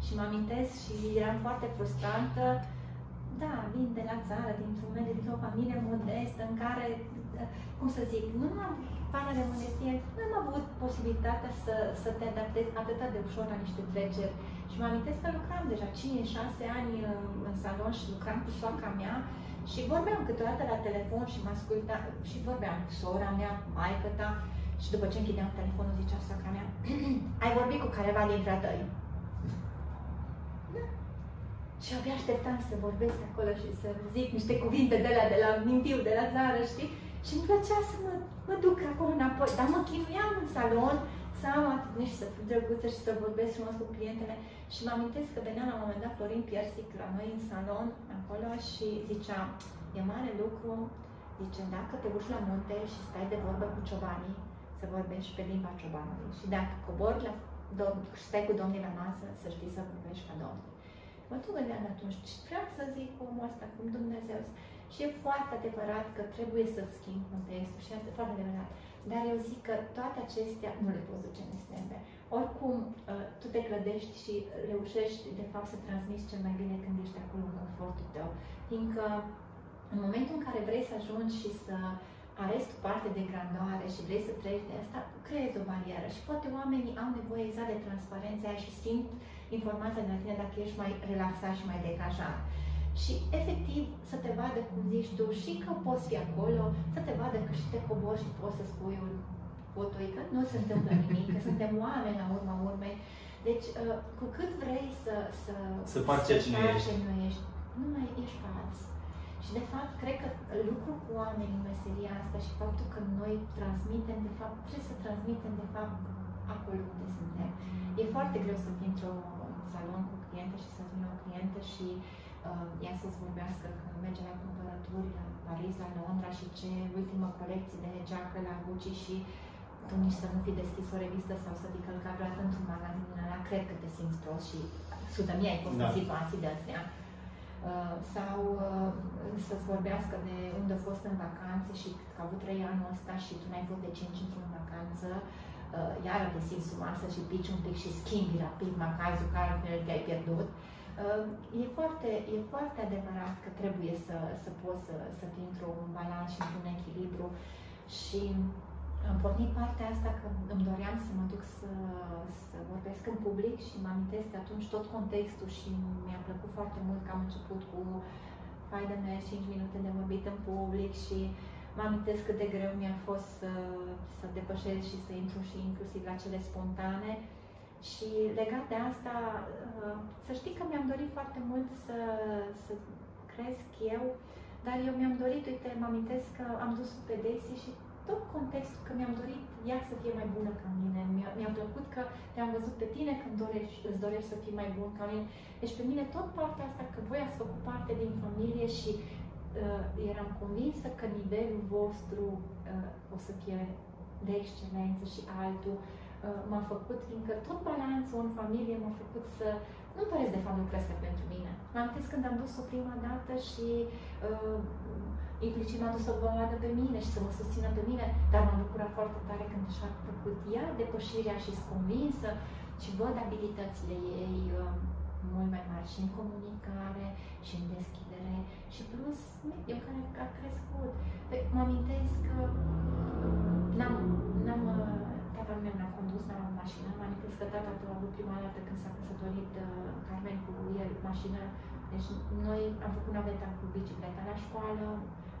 și mă amintesc și eram foarte frustrantă. Da, vin de la țară, dintr-un mediu, dintr-o familie modestă, în care, cum să zic, nu am pară de modestie, nu am avut posibilitatea să, să te adaptezi atât de ușor la niște treceri și mă amintesc că lucram deja 5-6 ani în, în salon și lucram cu soacra mea și vorbeam câteodată la telefon și mă asculta și vorbeam cu sora mea, maică ta și după ce închideam telefonul zicea soacra mea <clears throat> ai vorbit cu careva dintre tăi? Da. Și abia așteptam să vorbesc acolo și să zic niște cuvinte de la, de la mintiu, de la țară, știi? Și îmi plăcea să mă, mă duc acolo înapoi, dar mă chinuiam în salon să am atitudine și să fiu drăguță și să vorbesc frumos cu clientele. Și mă amintesc că venea la un moment dat Florin Piersic la noi în salon, acolo, și zicea, e mare lucru, zice, dacă te urci la munte și stai de vorbă cu ciobanii, să vorbești pe limba ciobanului. Și dacă cobori la și stai cu domnii la masă, să știi să vorbești ca domnul. Mă tot gândeam atunci, ce vreau să zic omul ăsta, cum Dumnezeu. Și e foarte adevărat că trebuie să schimb contextul și e foarte adevărat. Dar eu zic că toate acestea nu le poți duce în extreme. Oricum, uh, tu te clădești și reușești, de fapt, să transmiți cel mai bine când ești acolo în confortul tău. Fiindcă în momentul în care vrei să ajungi și să arezi tu parte de grandoare și vrei să treci de asta, creezi o barieră. Și poate oamenii au nevoie exact de transparența aia și simt informația de la tine dacă ești mai relaxat și mai decajat și efectiv să te vadă, cum zici tu, și că poți fi acolo, să te vadă că și te cobori și poți să spui un fotoi, că nu se întâmplă nimic, că suntem oameni la urma urmei. Deci, uh, cu cât vrei să, să, să faci ceea ce nu ești, nu ești, nu mai ești fals. Și de fapt, cred că lucrul cu oamenii în meseria asta și faptul că noi transmitem, de fapt, trebuie să transmitem, de fapt, acolo unde suntem. E foarte greu să fii într-un salon cu cliente și să vină o clientă și uh, uh, ea să-ți vorbească când merge la cumpărături la Paris, la Londra și ce ultimă colecție de geacă la Gucci și tu nici să nu fi deschis o revistă sau să fi călcat vreodată într-un magazin din ăla, cred că te simți prost și sută mie ai fost da. în situații de astea. Uh, sau uh, să-ți vorbească de unde a fost în vacanță și că a avut trei anul ăsta și tu n-ai fost de cinci într-o vacanță, uh, iară te simți sumasă și pici un pic și schimbi rapid macazul care te-ai pierdut. Uh, Ehm, e foarte, e foarte adevărat că trebuie să, să poți să, să fii într-un balans și într-un echilibru și am pornit partea asta că îmi doream să mă duc să, să vorbesc în public și mă amintesc că atunci tot contextul și mi-a plăcut foarte mult că am început cu fai de mers 5 minute de vorbit în public și mă amintesc cât de greu mi-a fost să, să depășesc și să intru și inclusiv la cele spontane. Și legat de asta, uh, să știi că mi-am dorit foarte mult să, să cresc eu, dar eu mi-am dorit, uite, mă amintesc că am dus pe Daisy și tot contextul că mi-am dorit ea să fie mai bună ca mine. Mi-a, mi-a plăcut că te-am văzut pe tine când dorești, îți dorești să fii mai bun ca mine. Deci pe mine tot partea asta, că voi ați făcut parte din familie și uh, eram convinsă că nivelul vostru uh, o să fie de excelență și altul. Uh, Uh, m-a făcut, fiindcă tot balanțul în familie m-a făcut să nu doresc de fapt lucrurile pentru mine. M-am zis când am dus-o prima dată și uh, implicit m-a dus să o vadă pe mine și să mă susțină pe mine, dar m-am bucurat foarte tare când și-a făcut ea depășirea și sunt convinsă și văd abilitățile ei uh, mult mai mari și în comunicare și în deschidere și plus mediul care a crescut. Păi, mă amintesc că n-am, n-am tatăl meu n-a condus, n-am avut mașină, mă amintesc că tata a avut prima dată când s-a căsătorit uh, Carmen cu el mașină, deci noi am făcut naveta cu bicicleta la școală,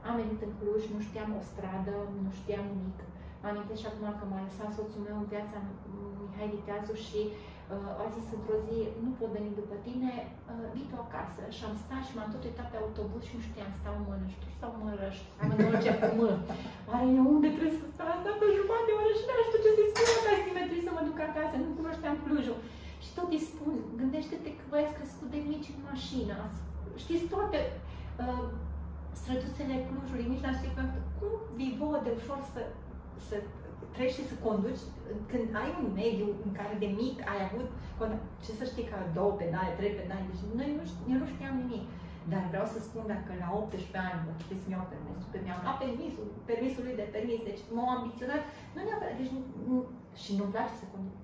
am venit în Cluj, nu știam o stradă, nu știam nimic. Mă amintesc și acum că m-a lăsat soțul meu în piața Mihai Viteazu și uh, a zis într-o zi, nu pot veni după tine, uh, vii tu acasă. Și am stat și m-am tot uitat pe autobuz și nu știam, stau în Mănăști sau Mărăști, am încep cu mă. Oare eu unde trebuie să stau? Asta pe jumătate de oră și nu știu ce să-i spun la taximetrist să mă duc acasă, nu cunoșteam Clujul. Și tot îi spun, gândește-te că voi ați crescut de mici în mașină, știți toate uh, străduțele Clujului, nici n-ați știut cum vii de ușor să, să treci și să conduci când ai un mediu în care de mic ai avut, ce să știi, că două pedale, trei pedale, deci noi nu, eu nu știam nimic. Dar vreau să spun dacă la 18 ani mă să mi-au permisul, că mi-am luat permisul, permisul lui de permis, deci m-au ambiționat, nu neapărat, deci nu, și nu-mi place să conduc.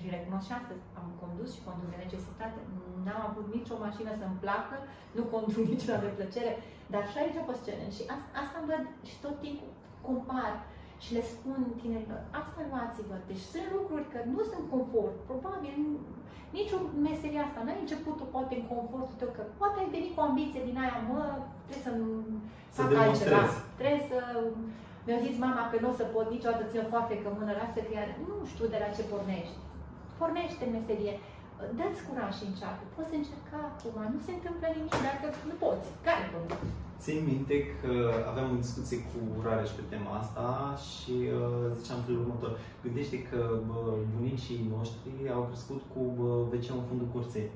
Și recunosc și astăzi, am condus și conduc de necesitate, n-am avut nicio mașină să-mi placă, nu conduc <laughs> niciuna de plăcere, dar și aici a fost challenge și asta, asta îmi văd și tot timpul compar și le spun tinerilor, asta luați-vă. Deci sunt lucruri că nu sunt confort. Probabil nici o meserie asta. N-ai început-o poate în confortul tău, că poate ai venit cu ambiție din aia, mă, trebuie să să fac altceva. Trebuie să... Mi-a zis mama că nu o să pot niciodată ține foarte că mână, lasă că nu știu de la ce pornești. Pornește meserie. Dă-ți curaj și încearcă. Poți încerca acum, nu se întâmplă nimic dacă nu poți. Care problema? Țin minte că aveam o discuție cu Rareș pe tema asta și uh, ziceam felul următor. Gândește că uh, bunicii noștri au crescut cu uh, wc în fundul curții.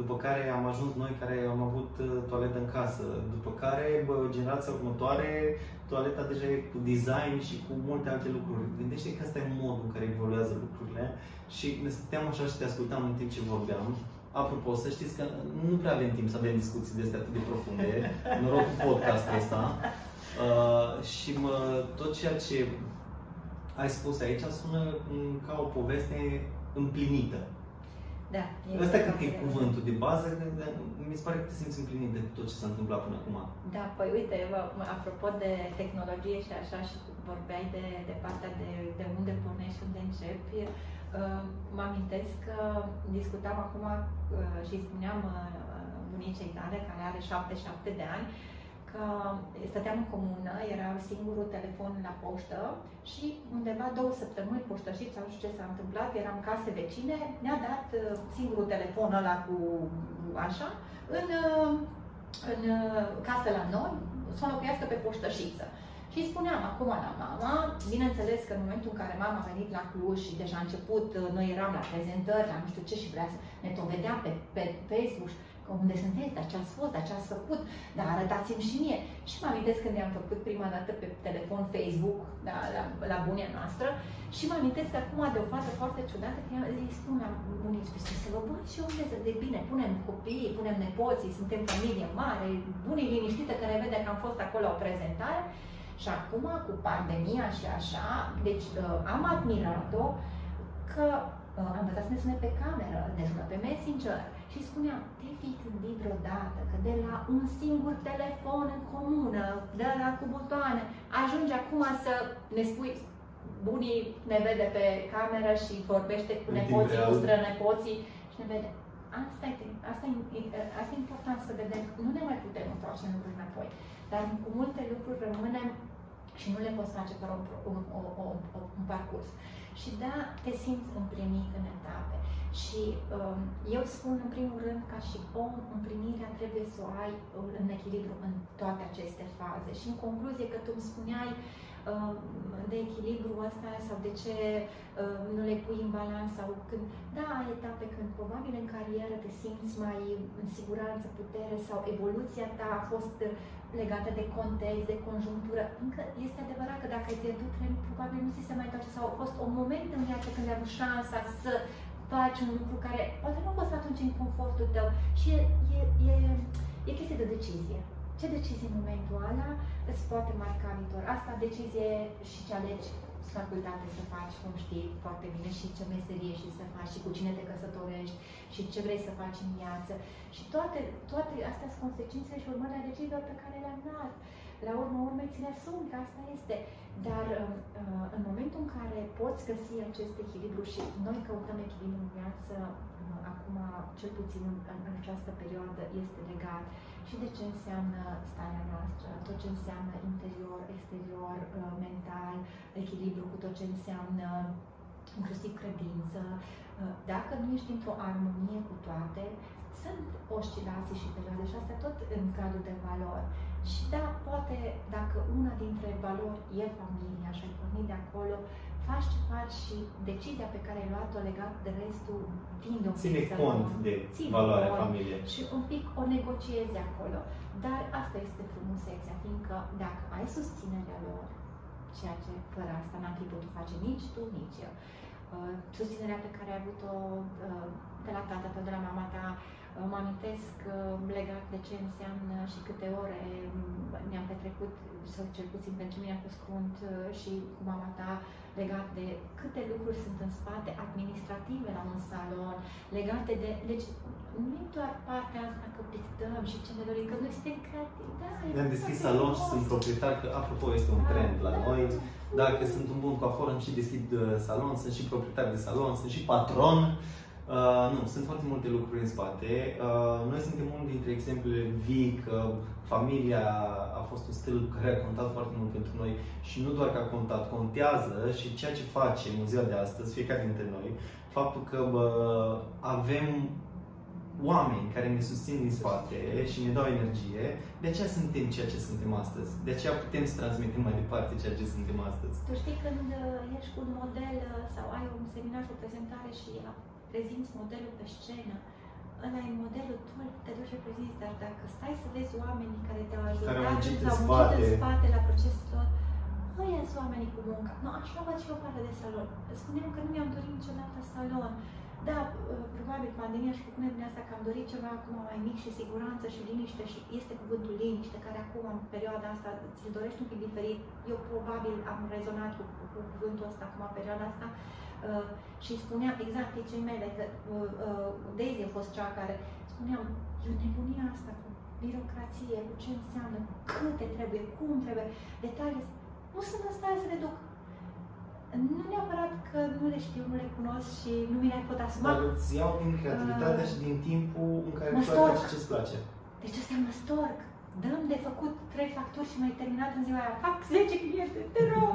După care am ajuns noi care am avut uh, toaletă în casă. După care bă, generația următoare, toaleta deja e cu design și cu multe alte lucruri. Gândește că asta e modul în care evoluează lucrurile și ne stăteam așa și te ascultam în timp ce vorbeam Apropo, să știți că nu prea avem timp să avem discuții de astea atât de profunde, <laughs> noroc cu podcastul ăsta. Uh, și mă, tot ceea ce ai spus aici sună ca o poveste împlinită. Da. Ăsta cred că e cuvântul de bază, mi se pare că te simți împlinit de tot ce s-a întâmplat până acum. Da, păi uite, apropo de tehnologie și așa, și vorbeai de, de partea de, de unde pornești, unde începi, mă amintesc că discutam acum uh, și spuneam uh, bunicei tale, care are 77 de ani, că stăteam în comună, era singurul telefon la poștă și undeva două săptămâni poștășiți, sau știu ce s-a întâmplat, eram case vecine, ne-a dat uh, singurul telefon ăla cu așa, în, în casă la noi, să o locuiască pe poștășiță. Și îi spuneam acum la mama, bineînțeles că în momentul în care mama a venit la Cluj și deja a început, uh, noi eram la prezentări, la nu știu ce și vrea să ne tot vedea pe, pe Facebook, că unde sunteți, dar ce ați fost, dar ce ați făcut, dar arătați-mi și mie. Și mă amintesc când i-am făcut prima dată pe telefon Facebook, da, la, la bunia noastră, și mă amintesc că acum de o fază foarte ciudată, că îi spun la bunici, păi să vă văd și unde de bine, punem copiii, punem nepoții, suntem familie mare, bunii liniștită că ne vede că am fost acolo o prezentare, și acum, cu pandemia și așa, deci uh, am admirat-o că uh, am învățat să ne sune pe cameră, ne sună pe Messenger și spuneam, te fi gândit vreodată că de la un singur telefon în comună, de la cu butoane, ajunge acum să ne spui bunii ne vede pe cameră și vorbește cu nepoții, cu strănepoții și ne vede. Asta e, asta, e, asta e important să vedem. Nu ne mai putem întoarce în lucruri înapoi. Dar cu multe lucruri rămânem și nu le poți face fără un, un, un, un parcurs. Și da, te simți împlinit în etape. Și um, eu spun în primul rând ca și om, împlinirea trebuie să o ai în echilibru în toate aceste faze. Și în concluzie că tu îmi spuneai um, de echilibru ăsta sau de ce um, nu le pui în balans sau când, da, ai etape când probabil în carieră te simți mai în siguranță, putere sau evoluția ta a fost legate de context, de conjunctură. Încă este adevărat că dacă ai pierdut tren, probabil nu ți se mai întoarce sau a fost un moment în viață când ai avut șansa să faci un lucru care poate nu a fost atunci în confortul tău și e, e, e, e chestie de decizie. Ce decizie în momentul ăla îți poate marca viitor? Asta decizie și ce alegi facultate să faci, cum știi foarte bine, și ce meserie și să faci, și cu cine te căsătorești, și ce vrei să faci în viață. Și toate, toate astea sunt consecințele și urmările deciziilor pe care le-am luat. La urmă urmei ți le asumi, că asta este. Dar uh, uh, în momentul în care poți găsi acest echilibru și noi căutăm echilibru în viață, uh, acum, cel puțin în, în această perioadă, este legat și de ce înseamnă starea noastră, tot ce înseamnă interior, exterior, mental, echilibru cu tot ce înseamnă inclusiv credință. Dacă nu ești într-o armonie cu toate, sunt oscilații și perioade și astea tot în cadrul de valori. Și da, poate dacă una dintre valori e familia și ai pornit de acolo, faci ce faci și decizia pe care ai luat-o legat de restul tinde un Ține cont de Ține valoarea cont familiei. Și un pic o negociezi acolo. Dar asta este frumusețea, fiindcă dacă ai susținerea lor, ceea ce fără asta n-am fi putut face nici tu, nici eu, uh, susținerea pe care ai avut-o uh, de la tata ta, de la mama ta, Mă amintesc uh, legat de ce înseamnă și câte ore mm, ne-am petrecut, sau cel puțin pentru mine a fost cont uh, și cu mama ta, legat de câte lucruri sunt în spate administrative la un salon, legate de... Deci nu e doar partea asta că pictăm și ce ne dorim, că noi suntem creativi. Da, Ne-am deschis salon și sunt proprietar, că apropo este un da, trend la da, noi. Dacă sunt un bun coafor, îmi și deschid uh, salon, sunt și proprietar de salon, sunt și patron. Uh, nu, sunt foarte multe lucruri în spate. Uh, noi suntem unul dintre exemplele vii că familia a fost un stil care a contat foarte mult pentru noi și nu doar că a contat, contează și ceea ce facem în ziua de astăzi, fiecare dintre noi, faptul că bă, avem oameni care ne susțin din spate și ne dau energie, de aceea suntem ceea ce suntem astăzi. De aceea putem să transmitem mai departe ceea ce suntem astăzi. Tu știi când uh, ești cu un model sau ai un seminar și o prezentare și prezinți modelul pe scenă, ăla e modelul, tu te duci și prezinți, dar dacă stai să vezi oamenii care te-au ajutat, care au muncit în spate. în spate la procesul lor, ăia sunt oamenii cu munca. Nu, așa văd și o parte de salon. Spuneam că nu mi-am dorit niciodată salon. Da, uh, probabil pandemia și cu din asta că am dorit ceva acum mai mic și siguranță și liniște și este cuvântul liniște care acum în perioada asta ți-l dorești un pic diferit. Eu probabil am rezonat cu, cu cuvântul ăsta acum în perioada asta Uh, și spuneam exact cei mele, că uh, uh, Daisy a fost cea care spuneam, e o nebunie asta cu birocrație, cu ce înseamnă, cu câte trebuie, cum trebuie, detalii. Nu sunt în stare să le duc. Nu neapărat că nu le știu, nu le cunosc și nu mi le pot asuma. Dar îți iau din creativitatea uh, și din timpul în care tu faci ce-ți place. Deci asta mă storc. Dăm de făcut trei facturi și mai terminat în ziua aia. Fac 10 cliente, te rog,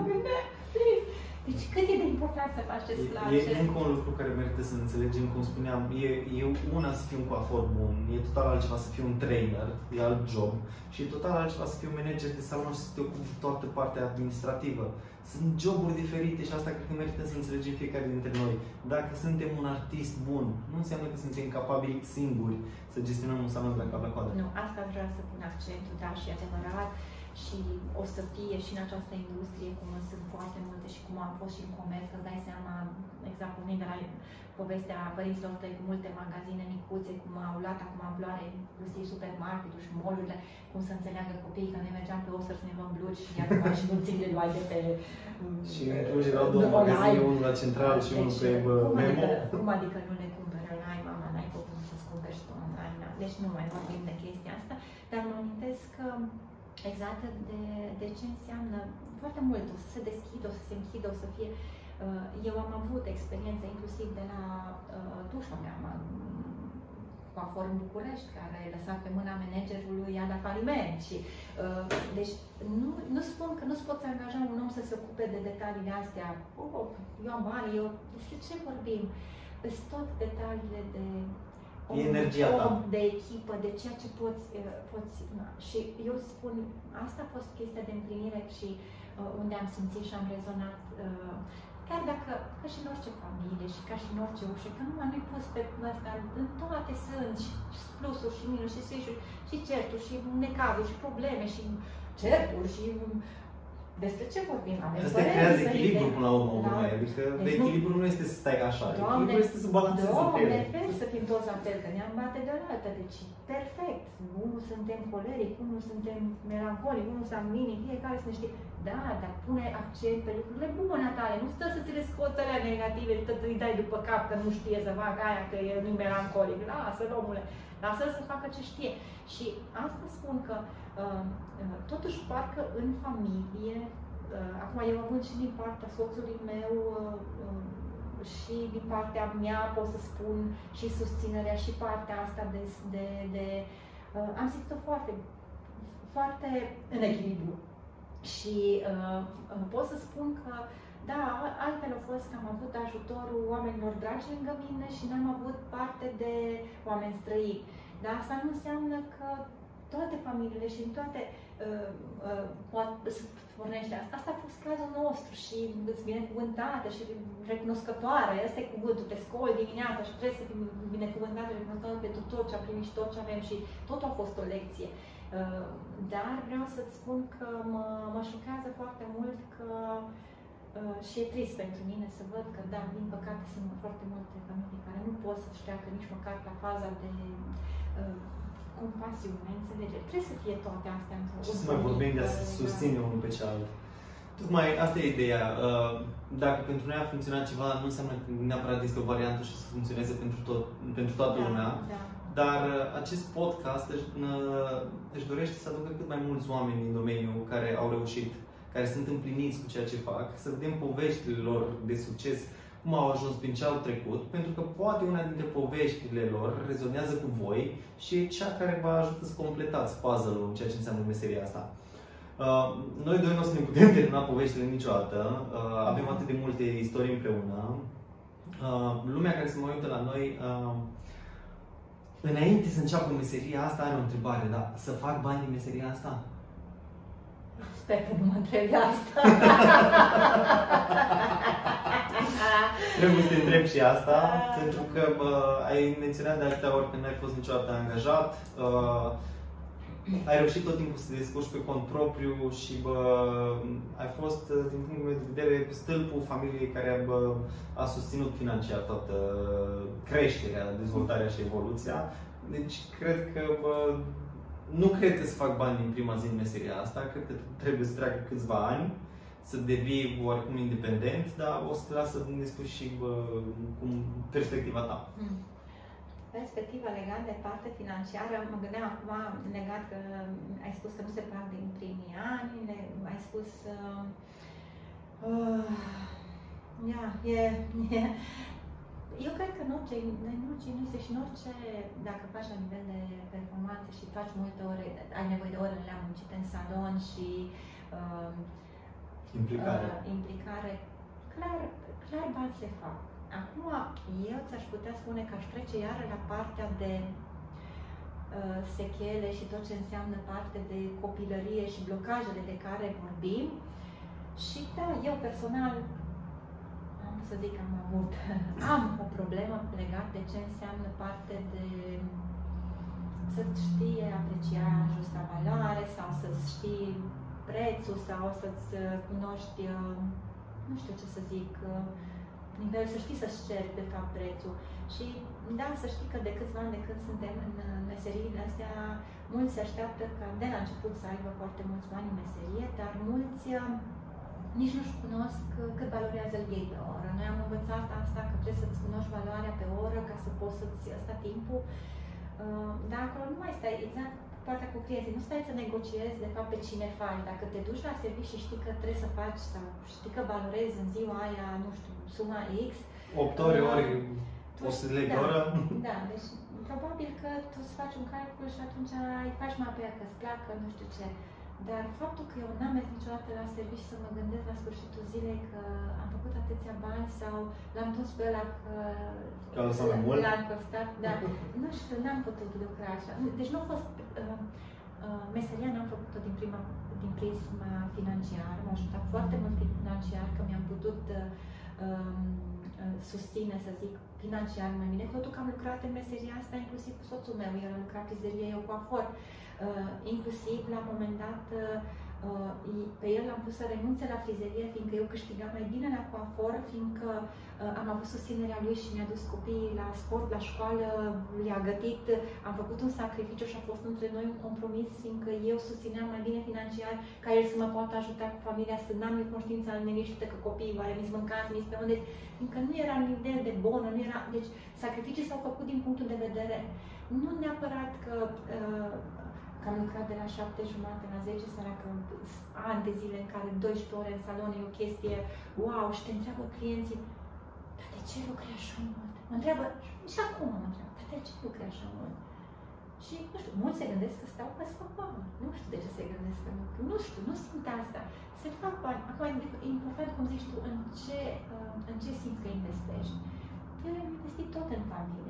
please. Deci cât e de important să faci ce-ți place? E încă un lucru care merită să înțelegem, cum spuneam, e, e una să fii un coafor bun, e total altceva să fii un trainer, e alt job, și e total altceva să fii un manager de salon și să te ocupi de toată partea administrativă. Sunt joburi diferite și asta cred că merită să înțelegem fiecare dintre noi. Dacă suntem un artist bun, nu înseamnă că suntem capabili singuri să gestionăm un salon de cap la coadă. Nu, asta vreau să pun accentul, da, și adevărat și o să fie și în această industrie, cum sunt foarte multe și cum am fost și în comerț, îți dai seama, exact pornind de la povestea părinților tăi cu multe magazine micuțe, cum au luat acum amploare, inclusiv supermarketul și molurile, cum să înțeleagă copiii că noi mergeam pe Oster să ne luăm blugi și iată și nu ți le luai de pe... Și în Cluj erau două magazine, unul la central și unul pe cum Memo. Adică, cum adică nu ne cumpără online, mama, n-ai putut să-ți cumperi și tu online? Deci nu mai vorbim de chestia asta, dar mă amintesc că exact de, de ce înseamnă foarte mult, o să se deschidă, o să se închidă, o să fie... Uh, eu am avut experiență inclusiv de la uh, tușa mea, coafor în București, care a lăsat pe mâna managerului a dat faliment. Și, uh, deci nu, nu spun că nu-ți poți angaja un om să se ocupe de detaliile astea. Oh, eu am bani, eu... Despre ce vorbim? Sunt tot detaliile de om, energia om ta. de echipă, de ceea ce poți, uh, poți na. Și eu spun, asta a fost chestia de împlinire și uh, unde am simțit și am rezonat uh, chiar dacă, ca și în orice familie și ca și în orice ușă, că numai nu-i pus pe ăsta, în toate sunt și plusuri și minus și sfârșuri și certuri și necazuri și probleme și certuri și despre ce vorbim? Avem Asta creează echilibru până la urmă, da. Noi. adică deci echilibru nu este să stai așa, Doamne, echilibru este să balancezi Doamne, între să fim toți la fel, că ne-am bate de altă, deci perfect. Unul suntem coleric, unul suntem melancolic, unul sanguinic, fiecare să ne știe. Da, dar pune accent pe lucrurile bune tale, nu stă să ți le scoți alea negative și tot îi dai după cap că nu știe să facă aia, că e nu melancolic. Lasă-l omule, lasă-l să facă ce știe. Și asta spun că uh, uh totuși parcă în familie Uh, acum eu având și din partea soțului meu uh, um, și din partea mea pot să spun și susținerea și partea asta de, de, de uh, am simțit-o foarte, foarte în echilibru. Și uh, pot să spun că da, altfel a fost că am avut ajutorul oamenilor dragi lângă mine și n-am avut parte de oameni străini. Dar asta nu înseamnă că toate familiile și în toate uh, uh, pot, pornește asta. Asta a fost cazul nostru și îți binecuvântată și recunoscătoare. Asta e cuvântul, te scoli dimineața și trebuie să fii binecuvântată, recunoscătoare pentru tot ce am primit și tot ce avem și tot a fost o lecție. Uh, dar vreau să-ți spun că mă, mă șochează foarte mult că uh, și e trist pentru mine să văd că, da, din păcate sunt foarte multe familii care nu pot să-și treacă nici măcar la faza de uh, compasiune, înțelegere. Trebuie să fie toate astea într-o Ce să mai vorbim de a se susține unul pe celălalt. Tocmai asta e ideea. Uh, dacă pentru noi a funcționat ceva, nu înseamnă că neapărat este o variantă și să funcționeze pentru, tot, pentru toată da, lumea. Da. Dar uh, acest podcast își, uh, își dorește să aducă cât mai mulți oameni din domeniu care au reușit, care sunt împliniți cu ceea ce fac, să vedem poveștile lor de succes, cum au ajuns prin ce au trecut, pentru că poate una dintre poveștile lor rezonează cu voi și e cea care vă ajută să completați puzzle-ul, ceea ce înseamnă meseria asta. Uh, noi doi nu o să ne putem termina poveștile niciodată, uh, avem atât de multe istorii împreună. Uh, lumea care se mai uită la noi, uh, înainte să înceapă meseria asta, are o întrebare, da? Să fac bani din meseria asta? Sper că nu mă întrebi asta. <laughs> Trebuie să te întreb și asta, pentru că bă, ai menționat de atâtea ori că nu ai fost niciodată angajat, uh, ai reușit tot timpul să te descurci pe cont propriu și bă, ai fost, din punctul meu de vedere, stâlpul familiei care bă, a susținut financiar toată creșterea, dezvoltarea și evoluția. Deci, cred că bă, nu cred că să fac bani din prima zi în meseria asta, cred că trebuie să treacă câțiva ani să devii oarecum independent, dar o să te las să ne spui și bă, cum perspectiva ta. Hmm. Perspectiva legat de parte financiară, mă gândeam acum legat că ai spus că nu se fac din primii ani, ai spus uh, uh, ia, e, e, eu cred că în orice, în orice industrie și în orice, dacă faci la nivel de performanță și faci multe ore, ai nevoie de ore la muncit în salon și uh, Implicare. Uh, implicare. Clar, clar bani se fac. Acum, eu ți-aș putea spune că aș trece iară la partea de uh, sechele și tot ce înseamnă parte de copilărie și blocajele de care vorbim. Și da, eu personal am să zic că am avut, <laughs> am o problemă legată de ce înseamnă parte de să-ți știe aprecia justa valoare sau să-ți știi prețul sau să-ți uh, cunoști, uh, nu știu ce să zic, uh, nivel, să știi să-ți ceri de fapt prețul. Și da, să știi că de câțiva ani de când suntem în meseriile astea, mulți se așteaptă ca de la început să aibă foarte mulți bani în meserie, dar mulți nici nu-și cunosc cât valorează ei pe oră. Noi am învățat asta, că trebuie să-ți cunoști valoarea pe oră ca să poți să-ți sta timpul. Dar acolo nu mai stai exact partea cu clienții. Nu stai să negociezi de fapt pe cine faci. Dacă te duci la serviciu și știi că trebuie să faci sau știi că valorezi în ziua aia, nu știu, suma X. 8 ore, ori 100 de lei pe oră. Da, deci probabil că tu îți faci un calcul și atunci îi faci mai pe ea că îți placă, nu știu ce. Dar faptul că eu n-am mers niciodată la serviciu să mă gândesc la sfârșitul zilei că am făcut atâția bani sau l-am dus pe ăla că, că mult? l-am costat, da. <laughs> nu știu, n-am putut lucra așa. Deci nu a fost, uh, uh, meseria n-am făcut-o din prima, din prisma financiară, m-a ajutat foarte mult financiar, că mi-am putut uh, um, uh, susține, să zic, financiar mai bine. Faptul că am lucrat în meseria asta, inclusiv cu soțul meu, el a lucrat frizerie, eu cu afor. Uh, inclusiv, la un moment dat, uh, Uh, pe el l-am pus să renunțe la frizerie, fiindcă eu câștigam mai bine la coafor, fiindcă uh, am avut susținerea lui și mi-a dus copiii la sport, la școală, le-a gătit, am făcut un sacrificiu și a fost între noi un compromis, fiindcă eu susțineam mai bine financiar ca el să mă poată ajuta cu familia, să n-am eu conștiința neliniștită că copiii oare mi mâncați, mi pe unde, fiindcă nu era nivel de bună, nu era, deci sacrificii s-au făcut din punctul de vedere. Nu neapărat că uh, că am lucrat de la 7 jumate la 10 seara, că ani de zile în care 12 ore în salon e o chestie wow și te întreabă clienții, dar de ce lucrezi așa mult? Mă întreabă, și acum mă întreabă, dar de ce lucrezi așa mult? Și, nu știu, mulți se gândesc că stau pe să fac bani. Nu știu de ce se gândesc că lucru. Nu știu, nu simt asta. Se fac bani. Acum e important, cum zici tu, în ce, uh, în ce simți că investești. Eu am investit tot în familie.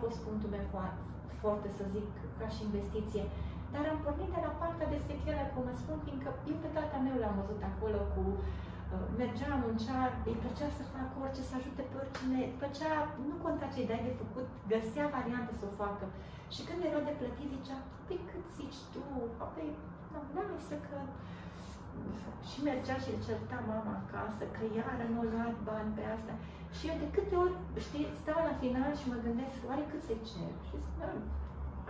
Tot acolo a fost punctul meu foarte, foarte, să zic, ca și investiție. Dar am pornit de la partea de sechere, cum mă spun, fiindcă eu pe tata meu l-am văzut acolo cu uh, mergea, muncea, îi plăcea să facă orice, să ajute pe oricine, plăcea, nu conta ce dai de făcut, găsea variante să o facă. Și când era de plătit, zicea, păi cât zici tu, păi, nu, lasă că... Și mergea și îl certa mama acasă, că iară nu a luat bani pe asta. Și eu de câte ori, știți, stau la final și mă gândesc, oare cât se cer? Și zic,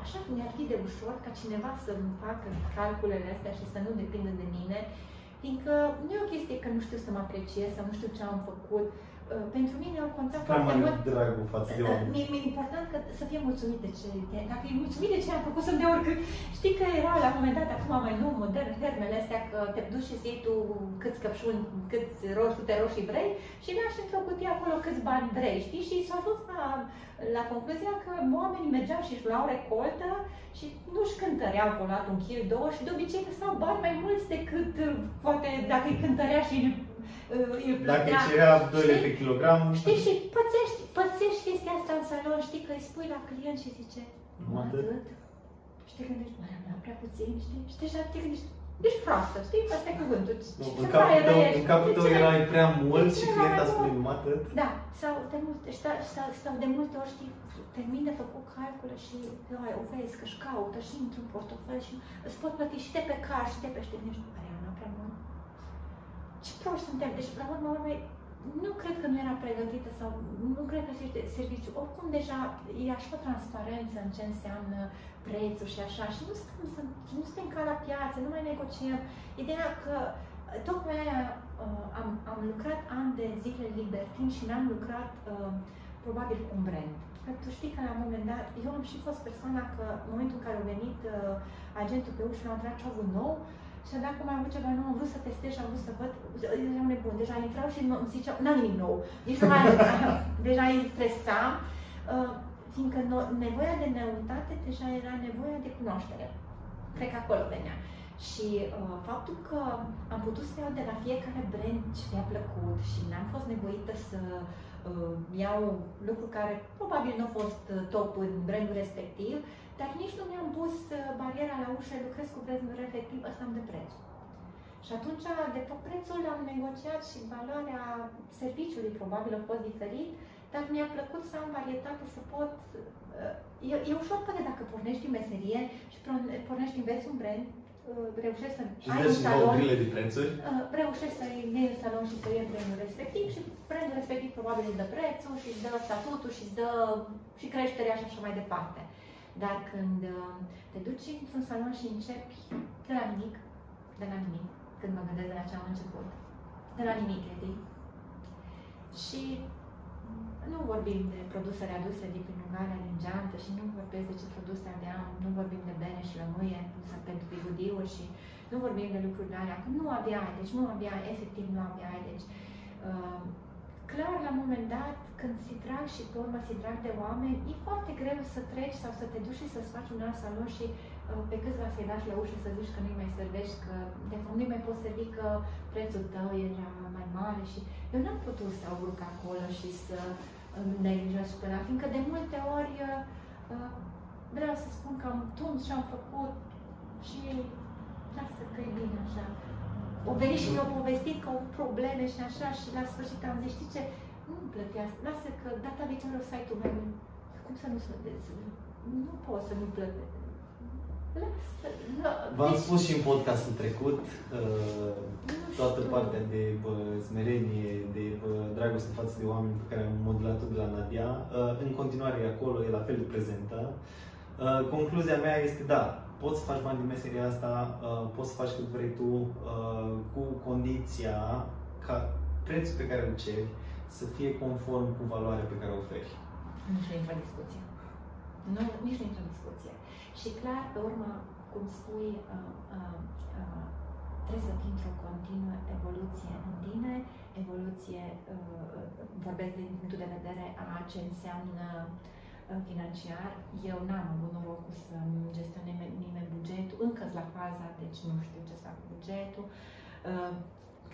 așa mi-ar fi de ușor ca cineva să-mi facă calculele astea și să nu depindă de mine, fiindcă nu e o chestie că nu știu să mă apreciez sau nu știu ce am făcut. Uh, pentru mine au contat foarte mult. dragul față de oameni. Mi-e, mi important că să fie mulțumit de ce, dacă e mulțumit de ce am făcut, să-mi dea oricât. Știi că era la un moment dat, acum mai nou, modern, fermele astea, că te duci și iei tu câți căpșuni, câți roșii, câte roșii vrei și lași într-o cutie acolo câți bani vrei, știi? Și s-a ajuns la, la concluzia că oamenii mergeau și își luau recoltă și nu-și cântăreau colat un kil, două și de obicei găsau bani mai mulți decât poate dacă îi cântărea și îl plătea. Dacă cerea 2 pe kilogram... Știi, și pățești, pățești chestia asta în salon, știi, că îi spui la client și zice, nu atât. Și te gândești, mai am prea puțin, știi? Și deja te gândești, ești proastă, știi? Asta e cuvântul. Nu, în, capul tău, în capul tău erai prea mult și clienta spune numai atât. Da, sau de multe, sau, sau de multe ori știi, termin de făcut calcule și ai, o vezi că își caută și într-un portofel și îți pot plăti și de pe car și de pe știi, nu știu, prea mult ce proști suntem. Deci, la urmă urmei, nu cred că nu era pregătită sau nu cred că este serviciu. Oricum, deja e așa o transparență în ce înseamnă prețul și așa. Și nu stăm, să, nu suntem ca la piață, nu mai negociem. Ideea că tocmai aia uh, am, am lucrat ani de zile libertin și n-am lucrat uh, probabil cu un brand. Că tu știi că la un moment dat, eu am și fost persoana că în momentul în care a venit uh, agentul pe ușă, am tras cevul nou, și dacă mai avut ceva nou, am vrut să testez și am vrut să văd, eram nebun, deja intrau și îmi ziceau, n-am nimic nou, nici nu mai <laughs> deja îi stresam, uh, fiindcă no, nevoia de neutate deja era nevoia de cunoaștere. Cred că acolo venea. Și uh, faptul că am putut să iau de la fiecare brand ce mi-a plăcut și n-am fost nevoită să uh, iau lucruri care probabil nu au fost uh, top în brandul respectiv, dar nici nu mi-am pus uh, bariera la ușă, lucrez cu brandul respectiv, ăsta am de preț. Și atunci, de tot prețul am negociat și valoarea serviciului probabil a fost diferit, dar mi-a plăcut să am varietate, să pot... Uh, e, e ușor poate dacă pornești în meserie și pornești, înveți un brand, uh, reușești să și ai un salon, de prețuri. reușești să iei un salon și să iei brandul respectiv și brandul respectiv probabil îți dă prețul și îți dă statutul și îți dă și creșterea și așa mai departe. Dar când uh, te duci într-un salon și începi de la nimic, de la nimic, când mă gândesc de la ce am început, de la nimic, Edi, și nu vorbim de produse readuse din Ungaria, din geantă și nu vorbesc de ce produse aveam, nu vorbim de bene și lămâie pentru bigudiuri și nu vorbim de lucruri de alea, că nu aveai, deci nu aveai, efectiv nu aveai, deci uh, clar, la un moment dat, când si drag și pe urmă si drag de oameni, e foarte greu să treci sau să te duci și să-ți faci un alt salon și uh, pe câțiva să-i lași la ușă să zici că nu-i mai servești, că de fapt nu-i mai poți servi că prețul tău era mai mare și eu n-am putut să urc acolo și să neglijez pe la, fiindcă de multe ori uh, uh, vreau să spun că am tuns și am făcut și lasă că e bine așa o venit și mi-au povestit că au probleme și așa și la sfârșit am zis, știi ce, nu-mi plătea, lasă că data viitoare o să ai tu mai mult. Cum să nu să Nu pot să nu plătesc. V-am spus și în podcastul trecut, uh, toată partea de bă, smerenie, de bă, dragoste față de oameni pe care am modelat-o de la Nadia, uh, în continuare e acolo, e la fel de prezentă. Uh, concluzia mea este da, poți să faci bani din meseria asta, poți să faci cât vrei tu, cu condiția ca prețul pe care îl ceri să fie conform cu valoarea pe care o oferi. Nici nu intră în discuție. Nu, nici nu intră în discuție. Și clar, pe urmă, cum spui, uh, uh, uh, trebuie să fii într-o continuă evoluție în tine, evoluție, uh, vorbesc din punctul de vedere a ce înseamnă uh, financiar. Eu n-am avut norocul să gestionez nimeni bugetul, încă la faza, deci nu știu ce să fac cu bugetul.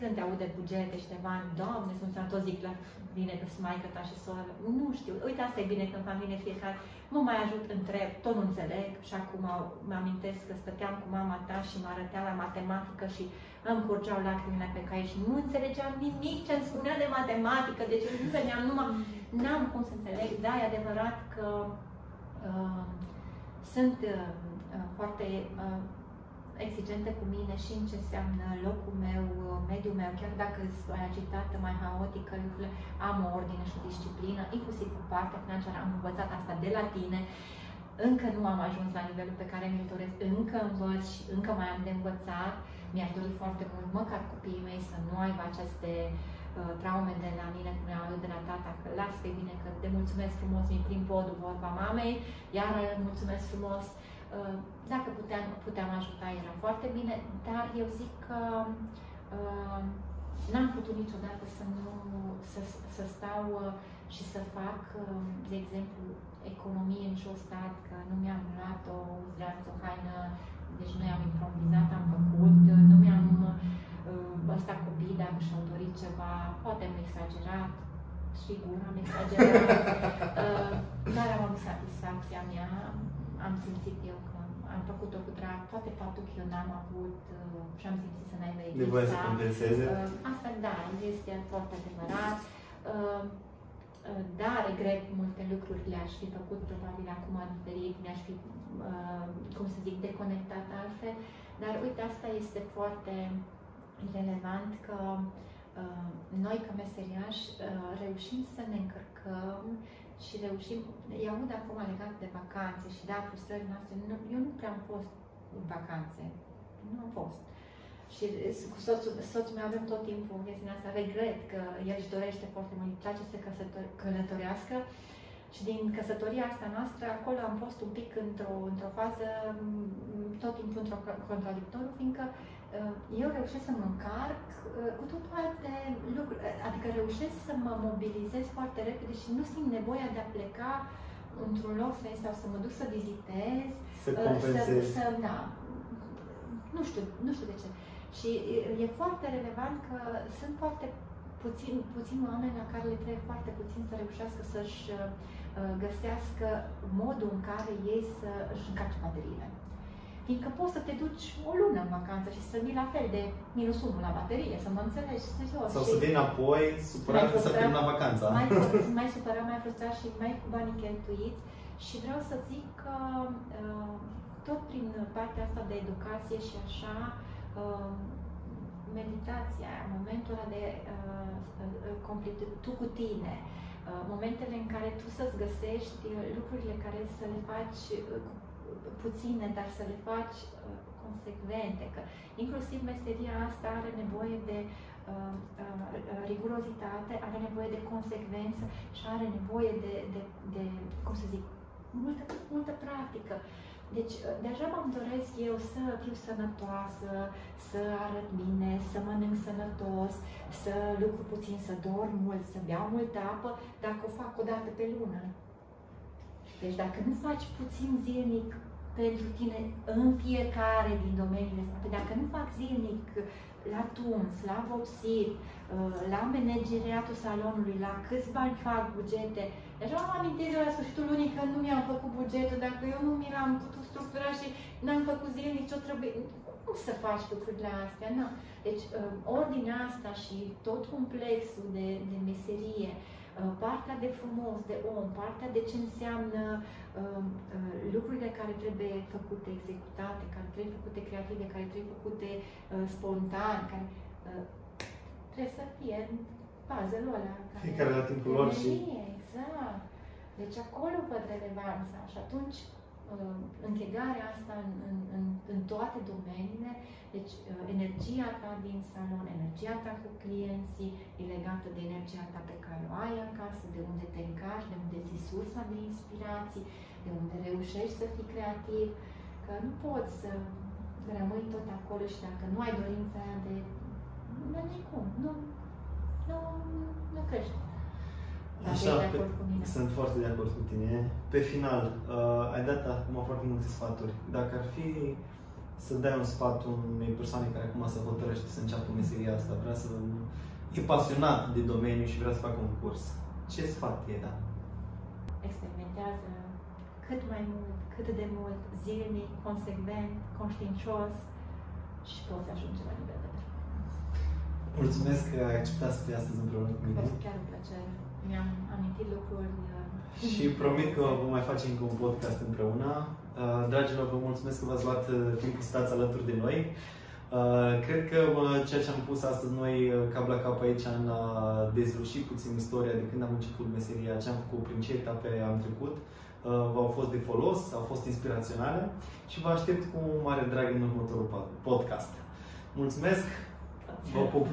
Uh, când te aude bugete și te bani, Doamne, sunt tot zic la bine că sunt maică ta și soră. Nu știu, uite, asta e bine că în familie fiecare mă mai ajut, întreb, tot nu înțeleg și acum mă amintesc că stăteam cu mama ta și mă arătea la matematică și îmi curgeau lacrimile pe cai și nu înțelegeam nimic ce îmi spunea de matematică, deci nu veneam numai, n-am cum să înțeleg, da, e adevărat că uh, sunt uh, uh foarte uh, exigente cu mine și în ce înseamnă locul meu, mediul meu, chiar dacă sunt agitată, mai haotică, lucrurile, am o ordine și o disciplină, inclusiv cu partea financiară, am învățat asta de la tine. Încă nu am ajuns la nivelul pe care mi-l doresc, încă învăț și încă mai am de învățat. Mi-aș dori foarte mult, măcar copiii mei, să nu aibă aceste uh, traume de la mine, cum le-am de la tata, că las pe bine, că te mulțumesc frumos, mi prin podul vorba mamei, iar mulțumesc frumos Uh, dacă puteam, puteam ajuta, era foarte bine, dar eu zic că uh, n-am putut niciodată să nu să, să stau uh, și să fac, uh, de exemplu, economie în jos stat, că nu mi-am luat o zdreanță, o haină, deci noi am improvizat, am făcut, uh, nu mi-am uh, ăsta copii, dacă și-au dorit ceva, poate am exagerat, sigur am exagerat, uh, <laughs> dar am avut satisfacția mea, am simțit eu că am făcut-o cu drag, toate faptul că eu n-am avut uh, și am simțit să n-ai existat. Nevoie să compenseze? Uh, asta, da, este foarte adevărat. Uh, uh, da, regret multe lucruri, le-aș fi făcut probabil acum diferit, mi-aș fi, uh, cum să zic, deconectat altfel, dar uite, asta este foarte relevant că uh, noi ca meseriași uh, reușim să ne încărcăm și reușim, îi aud acum legat de vacanțe și da, frustrările noastre, nu, eu nu prea am fost în vacanțe, nu am fost. Și cu soțul, soțul meu avem tot timpul în chestiunea asta, regret că el își dorește foarte mult, îi place să călătorească. Și din căsătoria asta noastră, acolo am fost un pic într-o, într-o fază, tot timpul într-o contradictoriu, fiindcă uh, eu reușesc să mă încarc uh, cu tot alte lucruri, adică reușesc să mă mobilizez foarte repede și nu simt nevoia de a pleca într-un loc sau să mă duc să vizitez, să compensez. Să, să, da, nu știu, nu știu de ce. Și e foarte relevant că sunt foarte puțin, puțin oameni la care le trebuie foarte puțin să reușească să-și uh, găsească modul în care ei să își încarce bateriile. Fiindcă poți să te duci o lună în vacanță și să vii la fel de minus 1 la baterie, să mă înțelegi serios. Sau să vii înapoi supărat că să la vacanța. Mai, <laughs> mai supărat, mai frustrat și mai cu banii cheltuiți. Și vreau să zic că uh, tot prin partea asta de educație și așa, uh, meditația, momentul ăla de uh, uh, tu cu tine, uh, momentele în care tu să-ți găsești uh, lucrurile care să le faci uh, puține, dar să le faci uh, consecvente, că inclusiv meseria asta are nevoie de uh, uh, rigurozitate, are nevoie de consecvență și are nevoie de, de, de cum să zic, multă, multă practică. Deci, uh, deja mă doresc eu să fiu sănătoasă, să arăt bine, să mănânc sănătos, să lucru puțin, să dorm mult, să beau multă apă, dacă o fac o dată pe lună. Deci dacă nu faci puțin zilnic pentru tine în fiecare din domeniile astea, dacă nu fac zilnic la tuns, la vopsit, uh, la manageriatul salonului, la câți bani fac bugete, Deja am amintit de la sfârșitul lunii că nu mi-am făcut bugetul, dacă eu nu mi l-am putut structura și n-am făcut zilnic ce trebuie. Cum să faci lucrurile astea? Nu. Deci, uh, ordinea asta și tot complexul de, de meserie, uh, partea de frumos, de om, partea de ce înseamnă uh, lucrurile care trebuie făcute, executate, care trebuie făcute creative, care trebuie făcute uh, spontan, care uh, trebuie să fie în puzzle-ul ăla. Fiecare la timpul lor și... Exact. Deci acolo văd relevanța și atunci uh, închegarea asta în, în, în, în toate domeniile, deci uh, energia ta din salon, energia ta cu clienții e legată de energia ta pe care o ai acasă, de unde te încași, de unde ți sursa de inspirații, de unde reușești să fii creativ, că nu poți să rămâi tot acolo și dacă nu ai dorința aia de... Nu cum, nu, nu, nu crești. Așa, pe, sunt foarte de acord cu tine. Pe final, uh, ai dat acum foarte multe sfaturi. Dacă ar fi să dai un sfat unei persoane care acum se hotărăște să înceapă meseria asta, vrea să e pasionat de domeniu și vrea să facă un curs, ce sfat e da? Experimentează cât mai mult, cât de mult, zilnic, consecvent, conștiincios și poți ajunge la nivel de performanță. Mulțumesc că ai acceptat să fii astăzi împreună cu mine. A fost chiar un plăcere mi-am amintit lucruri. Uh, și promit că vom mai face încă un podcast împreună. Uh, dragilor, vă mulțumesc că v-ați luat uh, timpul să stați alături de noi. Cred că ceea ce am pus astăzi noi cap la cap aici în a dezluși puțin istoria de când am început meseria, ce am făcut, prin ce etape am trecut, v-au fost de folos, au fost inspiraționale și vă aștept cu mare drag în următorul podcast. Mulțumesc! Vă pup!